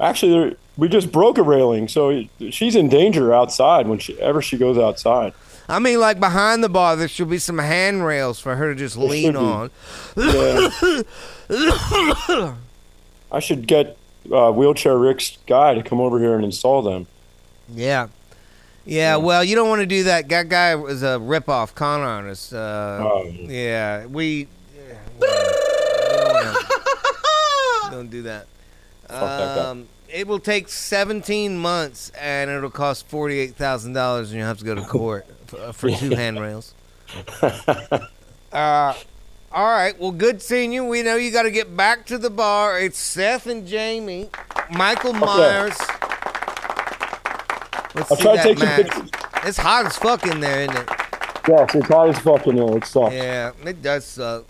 Actually, we just broke a railing, so she's in danger outside whenever she she goes outside. I mean, like behind the bar, there should be some handrails for her to just There lean on. I should get uh, wheelchair Rick's guy to come over here and install them. Yeah. Yeah, well, you don't want to do that. That guy was a ripoff con artist. Uh, Oh. yeah, we. yeah, we don't, don't do that. Fuck that guy. Um, it will take 17 months and it'll cost $48,000 and you'll have to go to court for, for two handrails. Uh, all right. Well, good seeing you. We know you got to get back to the bar. It's Seth and Jamie, Michael Myers. Let's I'll see try to that take some pictures. It's hot as fuck in there, isn't it? Yes, it's hot as fuck in there. It sucks. Yeah, it does suck.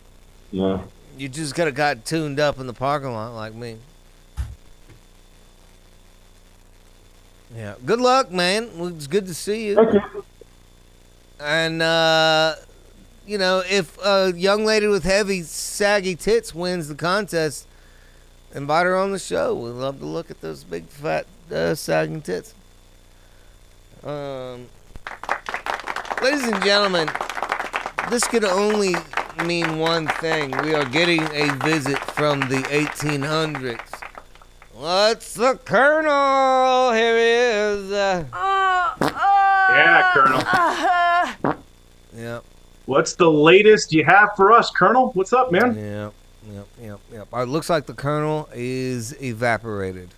Yeah. You just could have got tuned up in the parking lot like me. Yeah. Good luck, man. It's good to see you. Thank you. And uh, you know, if a young lady with heavy, saggy tits wins the contest, invite her on the show. We'd love to look at those big, fat, uh, sagging tits. Um, ladies and gentlemen, this could only mean one thing. We are getting a visit from the 1800s. What's the Colonel? Here he is. Uh, Yeah, Colonel. yeah. What's the latest you have for us, Colonel? What's up, man? Yep, yep, yep, yep. Uh, It looks like the Colonel is evaporated.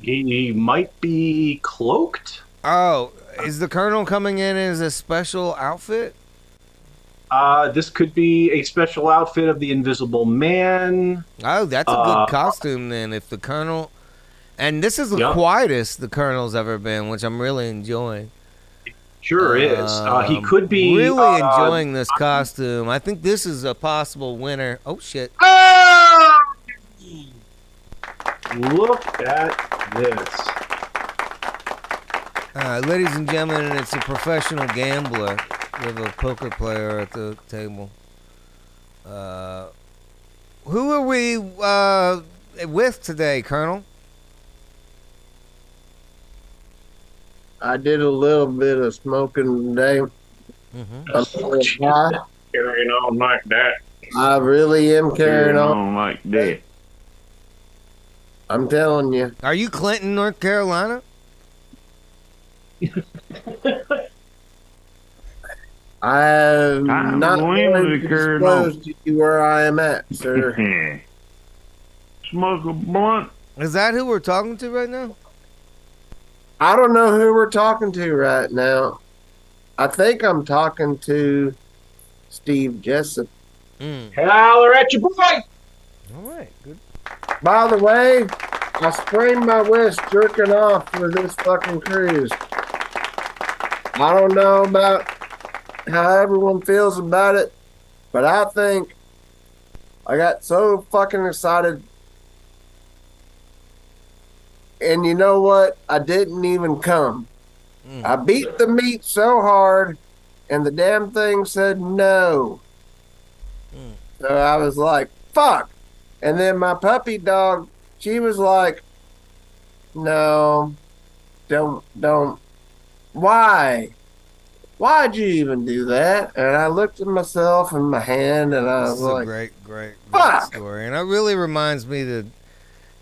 He might be cloaked. Oh, is the Colonel coming in as a special outfit? Uh, this could be a special outfit of the Invisible Man. Oh, that's a good Uh, costume then. If the Colonel, and this is the Yeah. quietest the Colonel's ever been, which I'm really enjoying. Sure is. Uh, he Um, could be really uh, enjoying this costume. I think this is a possible winner. Oh shit! Look at this. Uh, ladies and gentlemen, it's a professional gambler with a poker player at the table. Uh, who are we uh, with today, Colonel? I did a little bit of smoking today. Mm-hmm. Carrying on like that. I really am carrying on. like that. I'm telling you. Are you Clinton, North Carolina? I'm I'm not going going to to disclose to you where I am at, sir. Smoke a blunt. Is that who we're talking to right now? I don't know who we're talking to right now. I think I'm talking to Steve Jessup. Mm. Holler at your boy. All right, good. By the way, I sprained my wrist jerking off for this fucking cruise. I don't know about how everyone feels about it, but I think I got so fucking excited. And you know what? I didn't even come. Hmm. I beat the meat so hard, and the damn thing said no. Hmm. So I was like, fuck. And then my puppy dog, she was like, no, don't, don't. Why? Why'd you even do that? And I looked at myself and my hand, and I This was like, great, great, great Fuck! story, and it really reminds me to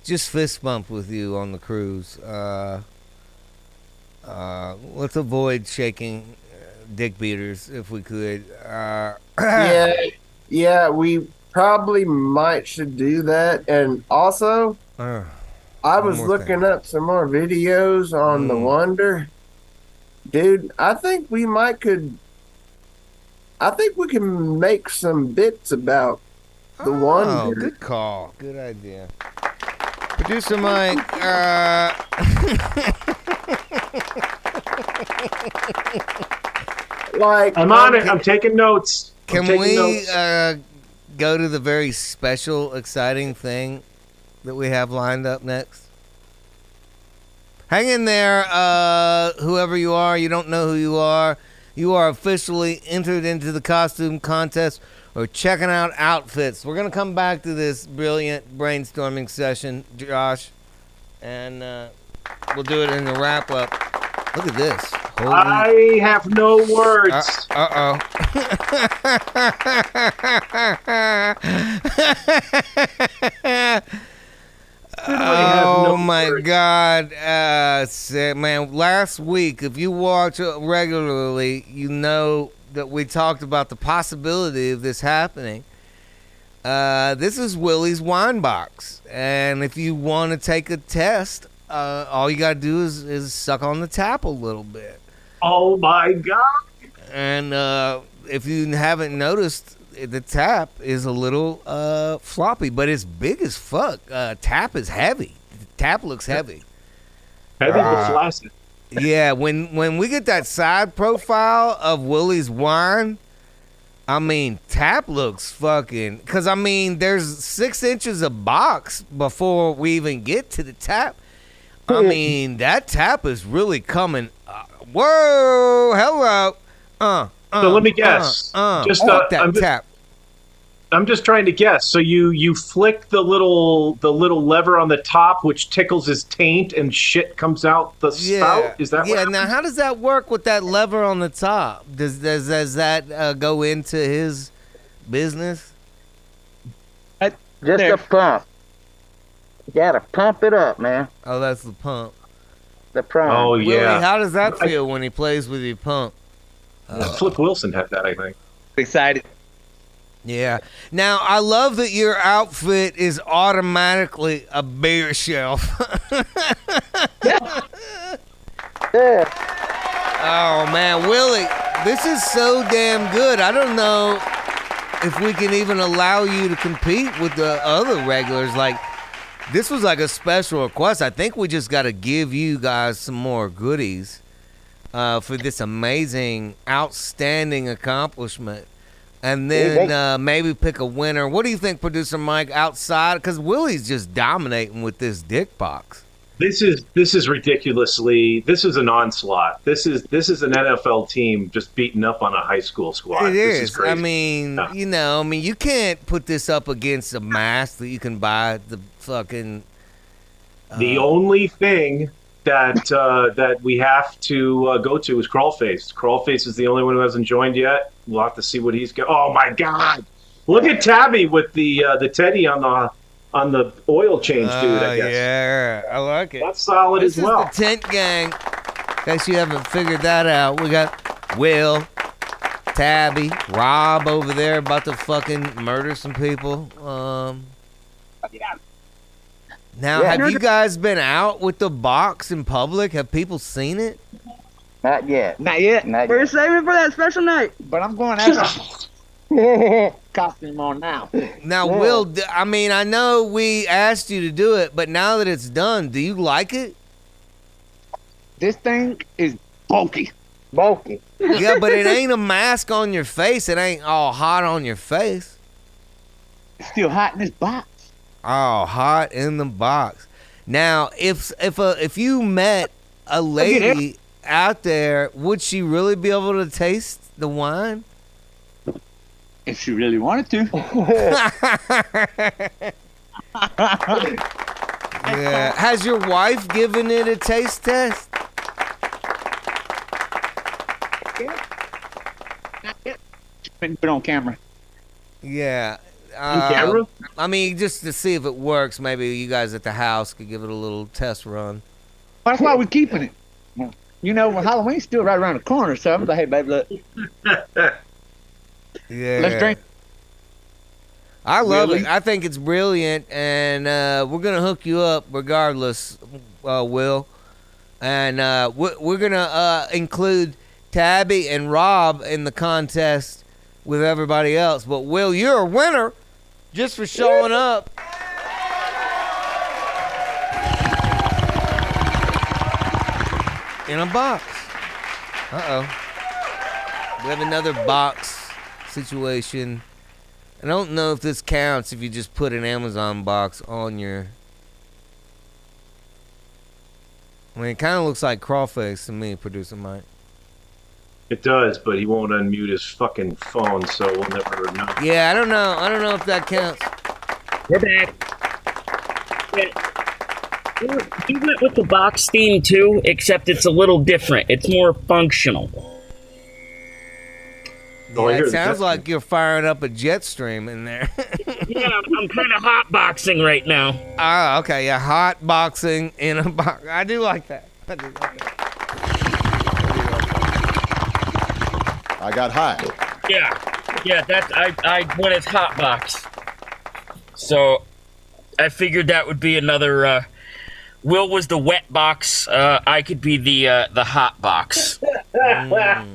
just fist bump with you on the cruise. Uh, uh, let's avoid shaking uh, dick beaters if we could. Uh, yeah, yeah, we probably might should do that. And also, Uh, I was looking up some more videos on the Mm. Wonder. Dude, I think we might could. I think we can make some bits about the Oh, Wonder. good call. Good idea. Producer Mike, uh, Like I'm on it. I'm taking notes. I'm can taking we notes. uh, go to the very special, exciting thing that we have lined up next? Hang in there, uh, whoever you are. You don't know who you are. You are officially entered into the costume contest. We're checking out outfits. We're gonna come back to this brilliant brainstorming session, Josh, and uh, we'll do it in the wrap up. Look at this. Holy I have no words. uh oh. my God, uh, man! Last week, if you watch regularly, you know that we talked about the possibility of this happening. Uh, this is Willie's wine box, and if you want to take a test, uh, all you gotta do is, is suck on the tap a little bit. Oh my god! And uh, if you haven't noticed, the tap is a little uh, floppy, but it's big as fuck. Uh, tap is heavy. The tap looks heavy. Heavy Uh, but flaccid. Yeah, when when we get that side profile of Willie's wine, I mean, tap looks fucking. Cause I mean, there's six inches of box before we even get to the tap. I mean, that tap is really coming. Uh, whoa, hello. Uh, uh, So let me guess. Uh, uh, Just, fuck uh, that I'm just- tap. I'm just trying to guess. So you you flick the little the little lever on the top, which tickles his taint, and shit comes out the spout. Is that what yeah? what Now, how does that work with that lever on the top? Does does, does that uh, go into his business? Just a pump. You gotta pump it up, man. Oh, that's the pump. The pump. Oh, Willie, yeah. how does that I- feel when he plays with your pump? Flip Wilson had that, I think. Excited. Yeah. Now I love that your outfit is automatically a beer shelf. Yeah. Oh man, Willie, this is so damn good. I don't know if we can even allow you to compete with the other regulars. Like this was like a special request. I think we just got to give you guys some more goodies uh, for this amazing, outstanding accomplishment. And then uh, maybe pick a winner. What do you think, producer Mike? Outside, because Willie's just dominating with this dick box. This is this is ridiculously. This is an onslaught. This is this is an NFL team just beating up on a high school squad. It This is. crazy. I mean, Yeah. you know, I mean, you can't put this up against a mask that you can buy at the fucking. the only thing that uh, that we have to uh, go to is Crawlface. Crawlface is the only one who hasn't joined yet. We'll have to see what he's got. Oh my God! Look at Tabby with the uh, the teddy on the on the oil change dude. Uh, I guess. Yeah, I like it. That's solid this as well. This is the tent gang. In case you haven't figured that out, we got Will, Tabby, Rob over there about to fucking murder some people. Um. Now, Yeah. have you guys been out with the box in public? Have people seen it? Not yet. Not yet. Not We're yet. saving for that special night. But I'm going after. costume on now. Now, Will, I mean, I know we asked you to do it, but now that it's done, do you like it? This thing is bulky. Bulky. Yeah, but it ain't a mask on your face. It ain't all hot on your face. It's still hot in this box. Oh, hot in the box. Now, if if a if you met a lady out there, would she really be able to taste the wine? If she really wanted to. Yeah. Has your wife given it a taste test? Been put on camera. Yeah. On Uh, camera? I mean, just to see if it works. Maybe you guys at the house could give it a little test run. That's why we're keeping it. You know, when Halloween's still right around the corner, so I'm like, hey, baby, look. Yeah. Let's drink. I love Really? it. I think it's brilliant, and uh, we're gonna hook you up regardless, uh, Will. And uh, we're, we're gonna uh, include Tabby and Rob in the contest with everybody else. But Will, you're a winner just for showing up. In a box. Uh oh. We have another box situation. I don't know if this counts if you just put an Amazon box on your. I mean, it kind of looks like crawface to me, producer Mike. It does, but he won't unmute his fucking phone, so we'll never know. Yeah, I don't know. I don't know if that counts. We're back. Yeah. He went with the box theme too, except it's a little different. It's more functional. Oh, Yeah, it sounds like you're firing up a jet stream in there. yeah, I'm, I'm kind of hot boxing right now. Ah, okay, yeah, hot boxing in a box. I do like that. I do like that. I got high. Yeah, yeah. That's I I went as hot box. So I figured that would be another. Uh, Will was the wet box. Uh, I could be the uh, the hot box. I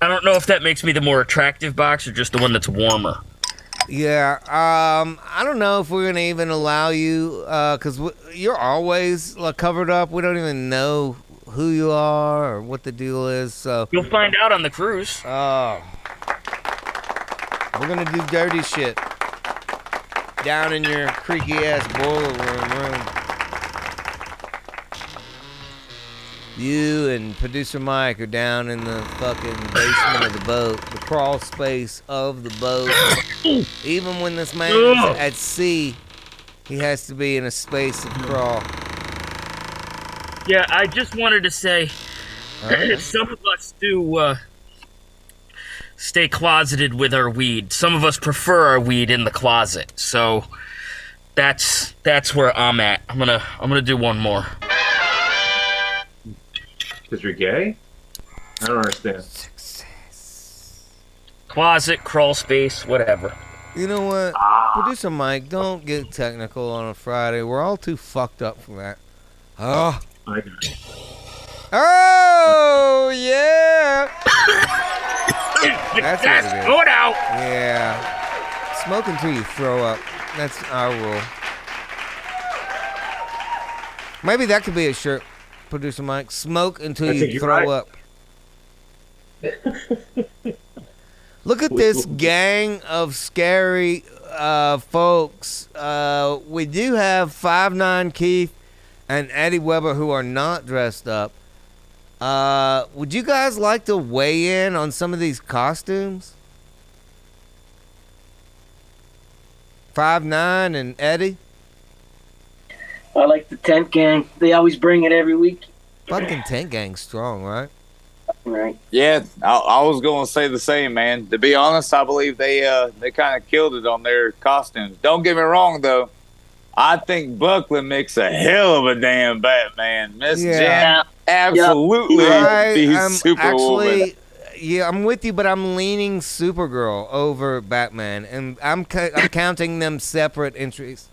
don't know if that makes me the more attractive box or just the one that's warmer. Yeah, um, I don't know if we're gonna even allow you, uh, cause w- you're always like, covered up. We don't even know who you are or what the deal is. So You'll find out on the cruise. Oh, we're gonna do dirty shit down in your creaky ass boiler room room. You and producer Mike are down in the fucking basement of the boat, the crawl space of the boat. Even when this man is at sea, he has to be in a space of crawl. Yeah, I just wanted to say Alright. some of us do uh, stay closeted with our weed. Some of us prefer our weed in the closet. So that's that's where I'm at. I'm gonna I'm gonna do one more. Because you're gay? I don't understand. Success. Closet, crawl space, whatever. You know what? Producer Mike, don't get technical on a Friday. We're all too fucked up for that. Oh. I got it. Oh, yeah. That's what That's it is. good out. Yeah. Smoke until you throw up. That's our rule. Maybe that could be a shirt, producer Mike. Smoke until I you throw right. up. Look at this gang of scary uh, folks. Uh, we do have Five Nine Keith and Eddie Weber who are not dressed up. Uh, would you guys like to weigh in on some of these costumes? Five Nine and Eddie. I like the tent gang. They always bring it every week. Fucking Tent Gang, strong, right? Right. Yeah, I, I was going to say the same, man. To be honest, I believe they uh they kind of killed it on their costumes. Don't get me wrong, though. I think Buckland makes a hell of a damn Batman. Miss Yeah. Jen absolutely I be am Superwoman. actually, yeah, I'm with you, but I'm leaning Supergirl over Batman, and I'm ca- I'm counting them separate entries.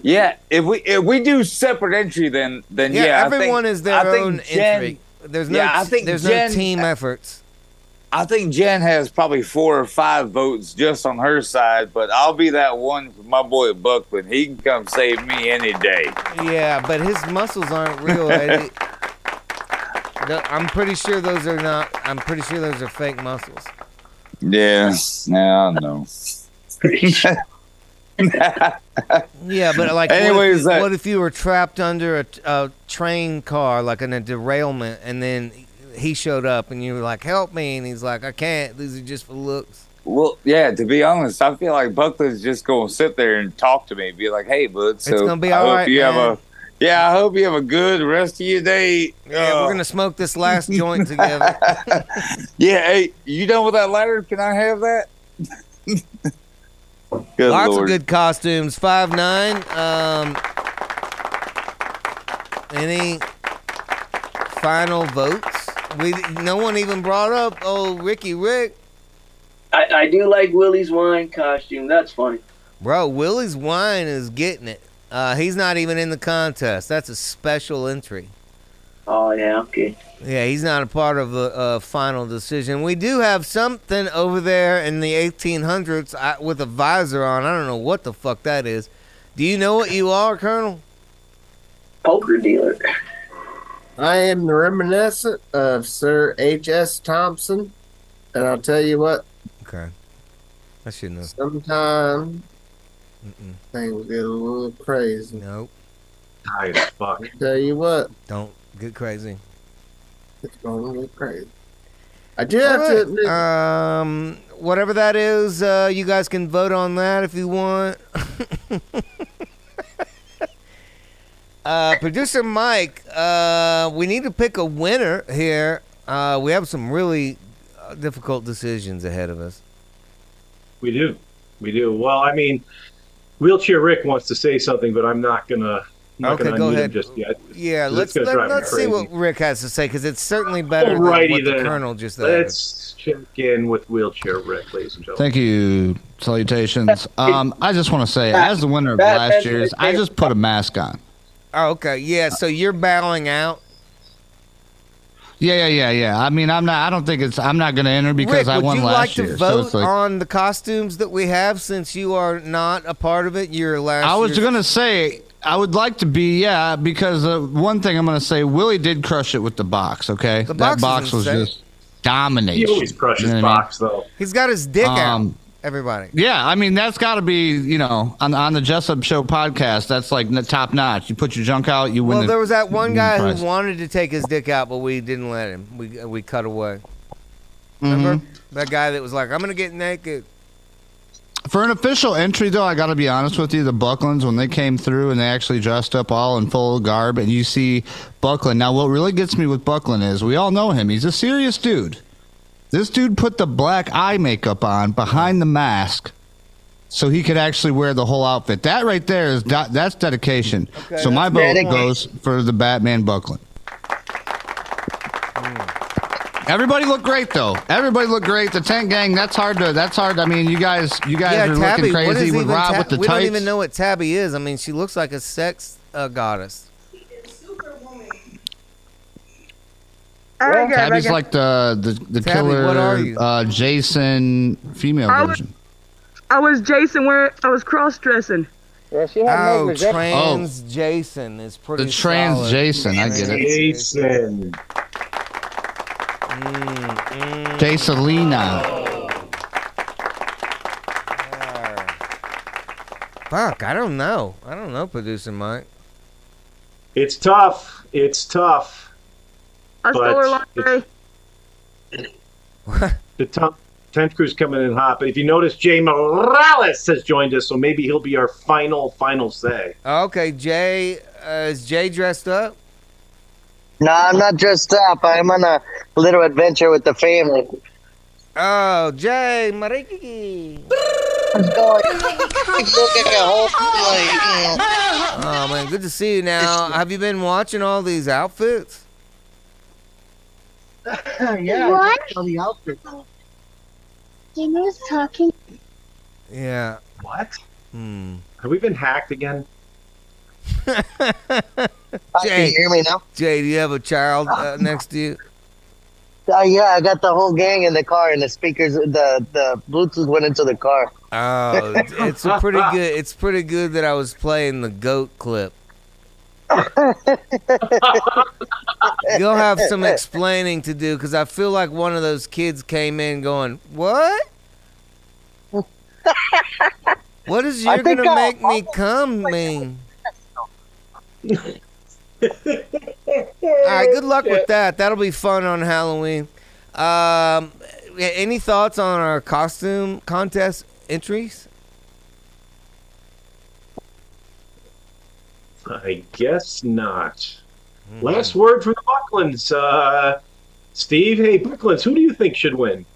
Yeah, if we if we do separate entry, then then Yeah, yeah, I think- everyone is their I think own Jen- entry. There's no yeah, I t- think there's Jen- no team efforts. I think Jen has probably four or five votes just on her side, but I'll be that one for my boy Buckland. He can come save me any day. Yeah, but his muscles aren't real. Eddie. I'm pretty sure those are not. I'm pretty sure those are fake muscles. Yeah, yeah, I know. Yeah, but like, Anyways, what, if, that- uh, what if you were trapped under a, a train car, like in a derailment, and then he showed up, and you were like, "Help me!" and he's like, "I can't. These are just for looks." Well, yeah. To be honest, I feel like Buckland's just gonna sit there and talk to me, be like, "Hey, bud, so gonna be I all hope right, you man. have a yeah. I hope you have a good rest of your day." Yeah, Uh, we're gonna smoke this last joint together. yeah. Hey, you done with that ladder? Can I have that? Lots lord. of good costumes. Five nine. Um, any final votes? We no one even brought up oh Ricky Rick. I, I do like Willie's wine costume. That's funny. Bro, Willie's wine is getting it. Uh, he's not even in the contest. That's a special entry. Oh yeah, okay. Yeah, he's not a part of the uh, final decision. We do have something over there in the 1800s I, with a visor on. I don't know what the fuck that is. Do you know what you are, Colonel? Poker dealer. I am the reminiscent of Sir H.S. Thompson, and I'll tell you what, Okay. I should know. sometimes Mm-mm. things get a little crazy. Nope. Tight as fuck. I tell you what, Don't get crazy. it's going to get crazy. I do have to admit, Um, whatever that is, uh, you guys can vote on that if you want. uh, producer Mike, uh, we need to pick a winner here. Uh, we have some really uh, difficult decisions ahead of us. We do. We do. Well, I mean, Wheelchair Rick wants to say something, but I'm not gonna. I'm not Okay, gonna go unmute him ahead. just yet. Yeah, let's let, let's see what Rick has to say because it's certainly better than Alrighty what the. Colonel just said. Let's check in with Wheelchair Rick, ladies and gentlemen. Thank you. Salutations. Um, I just want to say, as the winner of last year's, I just put a mask on. Oh, okay. Yeah, so you're bowing out. Yeah, yeah, yeah, yeah. I mean, I'm not. I don't think it's. I'm not going to enter because Rick, I would won you last like to year. vote so it's like, on the costumes that we have since you are not a part of it? You're last. I was going to say, I would like to be, yeah, because uh, one thing I'm going to say, Willie did crush it with the box. Okay, The that box is box was insane. just domination. He always crushes You know what I mean? box, though. He's got his dick out. Everybody. Yeah, I mean that's got to be you know on on the Jessup Show podcast. That's like top notch. You put your junk out, you win. Well, the- there was that one guy prize. who wanted to take his dick out, but we didn't let him. We we cut away. Mm-hmm. Remember that guy that was like, "I'm gonna get naked." For an official entry, though, I got to be honest with you. The Bucklands, when they came through and they actually dressed up all in full garb, and you see Buckland. Now, what really gets me with Buckland is we all know him. He's a serious dude. This dude put the black eye makeup on behind the mask so he could actually wear the whole outfit. That right there is de- that's dedication. Okay, so my that's vote dedication. goes for the Batman Buckland. Everybody looked great though. Everybody looked great. The tent gang. That's hard to. That's hard. I mean, you guys. You guys yeah, are Tabby. looking crazy with Rob Ta- with the we tights. don't even know what Tabby is. I mean, she looks like a sex uh, goddess. I got it, I Tabby's got it. like the the, the Tabby, killer what are you? Uh, Jason female I was- version. I was Jason where I was cross dressing. Yeah, she Oh, neighbors, eh? trans Jason is pretty. The trans solid. Jason, I get it. Jason. Mm, Jacelina. Fuck, I don't know. I don't know, producer Mike. It's tough. It's tough. I stole her But lingerie. The top, 10th crew's coming in hot. But if you notice, Jay Morales has joined us, so maybe he'll be our final, final say. Okay, Jay. Uh, is Jay dressed up? No, I'm not dressed up. I'm on a little adventure with the family. Oh, Jay Mariki. Let's go. Look at the whole place. Oh man, good to see you. Now, have you been watching all these outfits? yeah, What? on the outfit. Jamie was talking. Yeah. What? Hmm. Have we been hacked again? Jay, you hear me now? Jay, do you have a child uh, next to you? Uh, yeah, I got the whole gang in the car, and the speakers, the the Bluetooth went into the car. Oh, it's- it's a pretty good. It's pretty good that I was playing the goat clip. You'll have some explaining to do because I feel like one of those kids came in going, "What? What is you're gonna I- make me come mean?" All right, good luck with that. That'll be fun on Halloween. Um, any thoughts on our costume contest entries? I guess not. Last word from the Bucklands. Uh, Steve, hey, Bucklands, who do you think should win?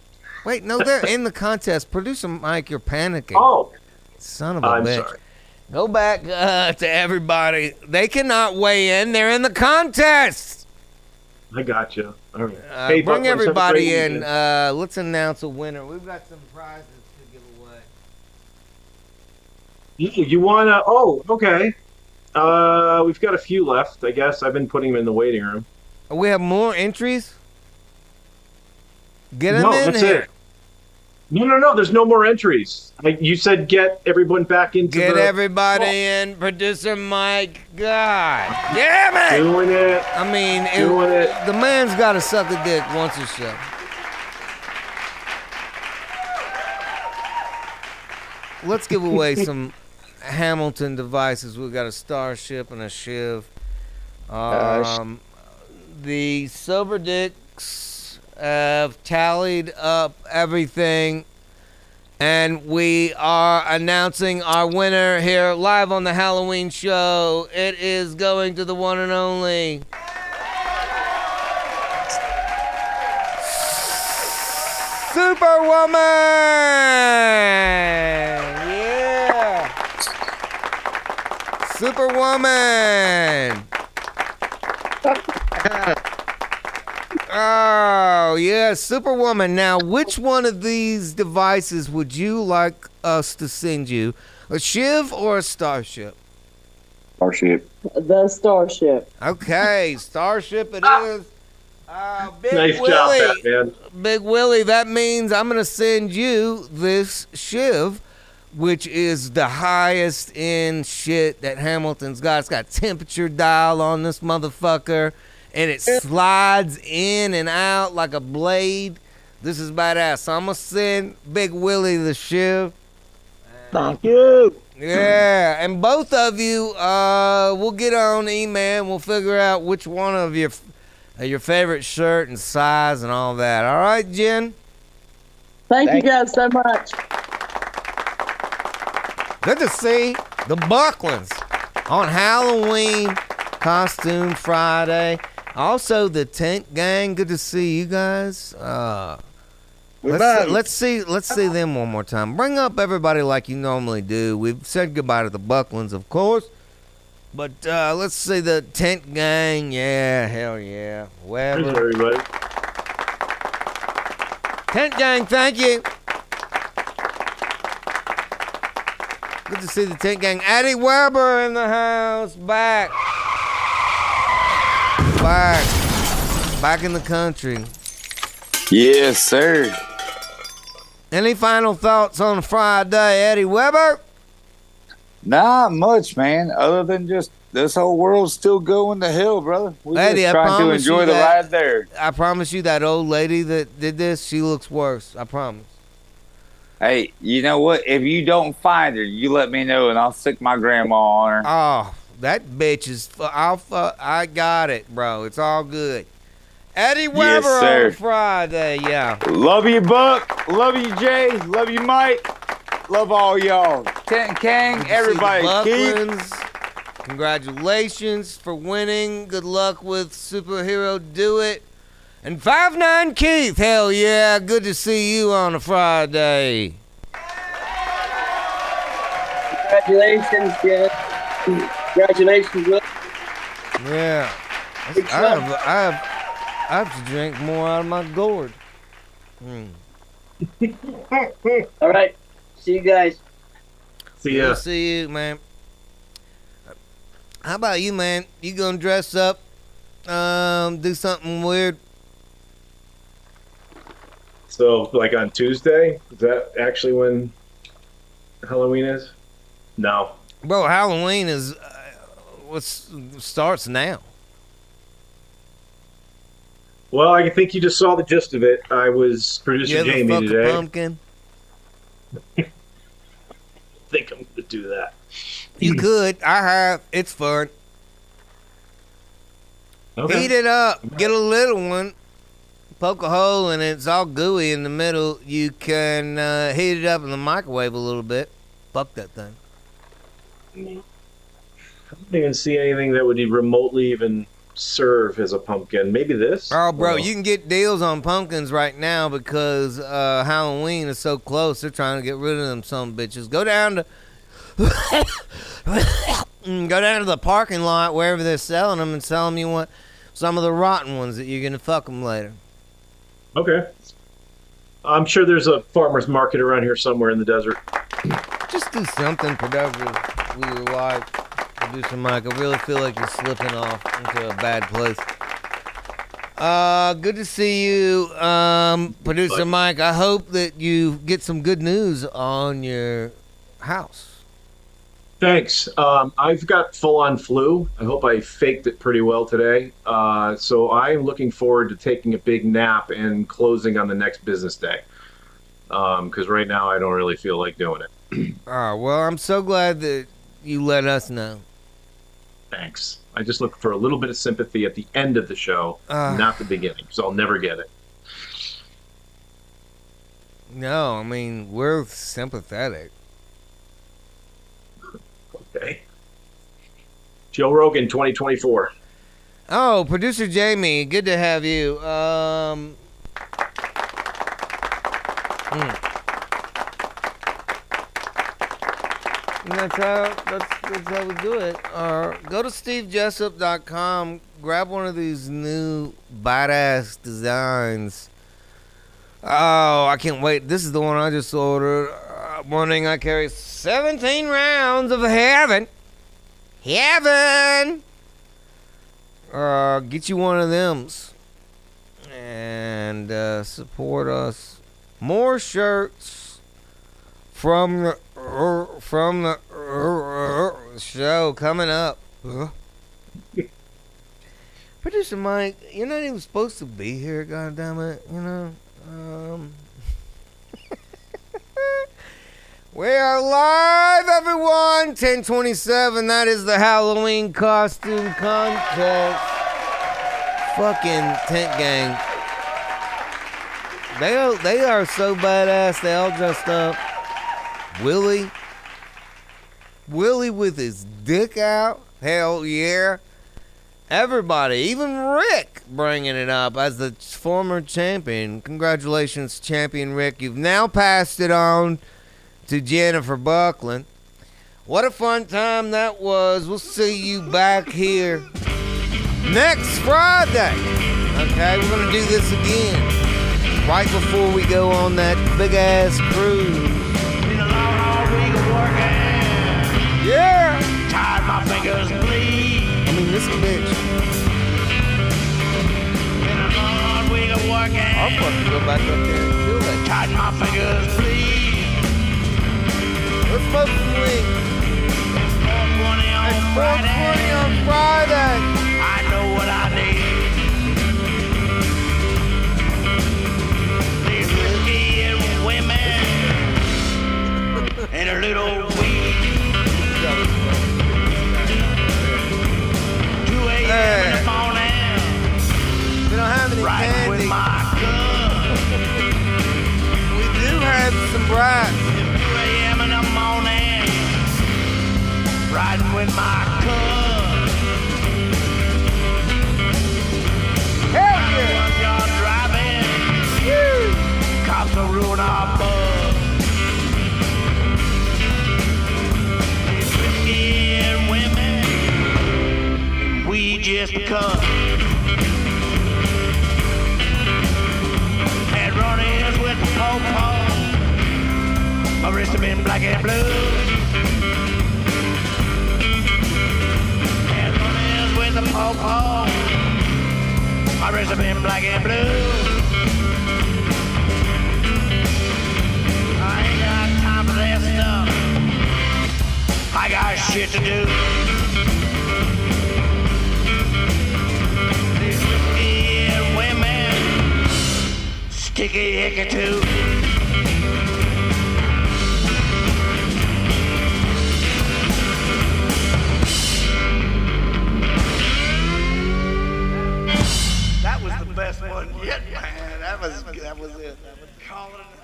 Wait, no, they're in the contest. Producer Mike, you're panicking. Oh, son of a I'm bitch. sorry. Go back uh, to everybody. They cannot weigh in. They're in the contest. I got you. All right. Uh, hey, bring Bucklands, everybody in. Uh, let's announce a winner. We've got some prizes to give away. You, you want to? Oh, okay. Uh, we've got a few left. I guess I've been putting them in the waiting room. Oh, We have more entries. Get them no, in that's here. it. No, no, no. There's no more entries. Like you said, get everyone back into Get the. everybody in. Producer Mike. God damn it! Doing it. I mean, Doing it. the man's got to suck a dick once or so. Let's give away some Hamilton devices. We've got a Starship and a Shiv. Um, the Sober Dicks have tallied up everything. And we are announcing our winner here live on the Halloween show. It is going to the one and only Superwoman! Yeah! Superwoman! Oh, yeah, Superwoman. Now, which one of these devices would you like us to send you? A Shiv or a Starship? Starship. The Starship. Okay, Starship it is. Uh, Big Nice Willie, job, Batman. Big Willie, that means I'm going to send you this Shiv, which is the highest end shit that Hamilton's got. It's got temperature dial on this motherfucker, and it slides in and out like a blade. This is badass. So I'm going to send Big Willie the Shiv. Thank you. Yeah, and both of you, uh, we'll get on email. and We'll figure out which one of your uh, your favorite shirt and size and all that. All right, Jen. Thank, you guys so much. Good to see the Bucklands on Halloween costume Friday. Also, the Tent Gang. Good to see you guys. Uh, let's, back. let's see. Let's see them one more time. Bring up everybody like you normally do. We've said goodbye to the Bucklands, of course. But uh, let's see the Tent Gang. Yeah, hell yeah. Weber. everybody. Tent Gang, thank you. Good to see the Tent Gang. Eddie Weber in the house. Back. Back. Back in the country. Yes, sir. Any final thoughts on Friday, Eddie Weber? Not much, man. Other than just this whole world's still going to hell, brother. We're Eddie, just trying to enjoy the that- ride there. I promise you that old lady that did this, she looks worse. I promise. Hey, you know what? If you don't find her, you let me know, and I'll stick my grandma on her. Oh, that bitch is. I'll. I got it, bro. It's all good. Eddie Weber sir. on Friday. Yeah. Love you, Buck. Love you, Jay. Love you, Mike. Love all y'all. Tent Gang, see the everybody. Keith. Congratulations for winning. Good luck with superhero. Do it. And five nine Keith. Hell yeah. Good to see you on a Friday. Congratulations, Jen. Congratulations, Will. Yeah. I have, I have, I have to drink more out of my gourd. Hmm. All right. See you guys. See Good ya. to see you, man. How about you, man? You gonna dress up, um, do something weird? So, like on Tuesday, is that actually when Halloween is? No. Bro, Halloween is uh, what's starts now. Well, I think you just saw the gist of it. I was producer You Jamie a today. pumpkin? I think I'm to do that. You could. I have. It's fun. Okay. Heat it up. Get a little one. Poke a hole and it's all gooey in the middle. You can uh, heat it up in the microwave a little bit. Fuck that thing. I don't even see anything that would remotely even serve as a pumpkin. Maybe this. Oh, bro, Well, you can get deals on pumpkins right now because uh, Halloween is so close. They're trying to get rid of them some bitches. Go down to go down to the parking lot wherever they're selling them and tell them you want some of the rotten ones that you're gonna fuck them later. Okay. I'm sure there's a farmer's market around here somewhere in the desert. Just do something productive with your life. Producer Mike, I really feel like you're slipping off into a bad place. Uh, good to see you, um, producer Mike. I hope that you get some good news on your house. Thanks. Um, I've got full on flu. I hope I faked it pretty well today. Uh, so I'm looking forward to taking a big nap and closing on the next business day. Because right now I don't really feel like doing it. Oh, well, I'm so glad that you let us know. Thanks. I just look for a little bit of sympathy at the end of the show, Ah. not the beginning, because I'll never get it. No, I mean, we're sympathetic. Okay. Joe Rogan 2024. Oh, producer Jamie, good to have you. Um, hmm. That's how that's, that's how we do it. Uh, go to stevejessup.com, grab one of these new badass designs. Oh, I can't wait. This is the one I just ordered. Uh, morning, I carry 17 rounds of heaven. Heaven! Uh, get you one of thems. And uh, support us. More shirts from the er, from the er, show coming up. Uh. Producer Mike, you're not even supposed to be here, goddammit. You know, um, we are live, everyone. 1027. That is the Halloween costume contest. Fucking tent gang. They are, they are so badass. They all dressed up. Willie. Willie with his dick out. Hell yeah. Everybody, even Rick, bringing it up as the former champion. Congratulations, champion Rick. You've now passed it on to Jennifer Buckland. What a fun time that was. We'll see you back here next Friday. Okay, we're going to do this again right before we go on that big ass cruise. Yeah. Tired my fingers bleed. I mean, this bitch. Been a long week of working. I'll fucking go back up there and kill that. Tired my fingers bleed. Let's smoke some weed. It's 420 on Friday. I know what I need. These whiskey and women. and a little weed. 2 a.m. in the morning. We don't have any Riding candy. with my gun. We do have some brats. Riding with my gun. Hell yeah. One yard driving. Cops will ruin our bus. Whiskey and women. We just cut. Had run-ins with the po-po. My wrist have been black and blue. oh, oh. My wrist have in black and blue. I ain't got time for that stuff. I got shit to do. These women, sticky icky too. Best one yet, man. That was that was it. That was calling it.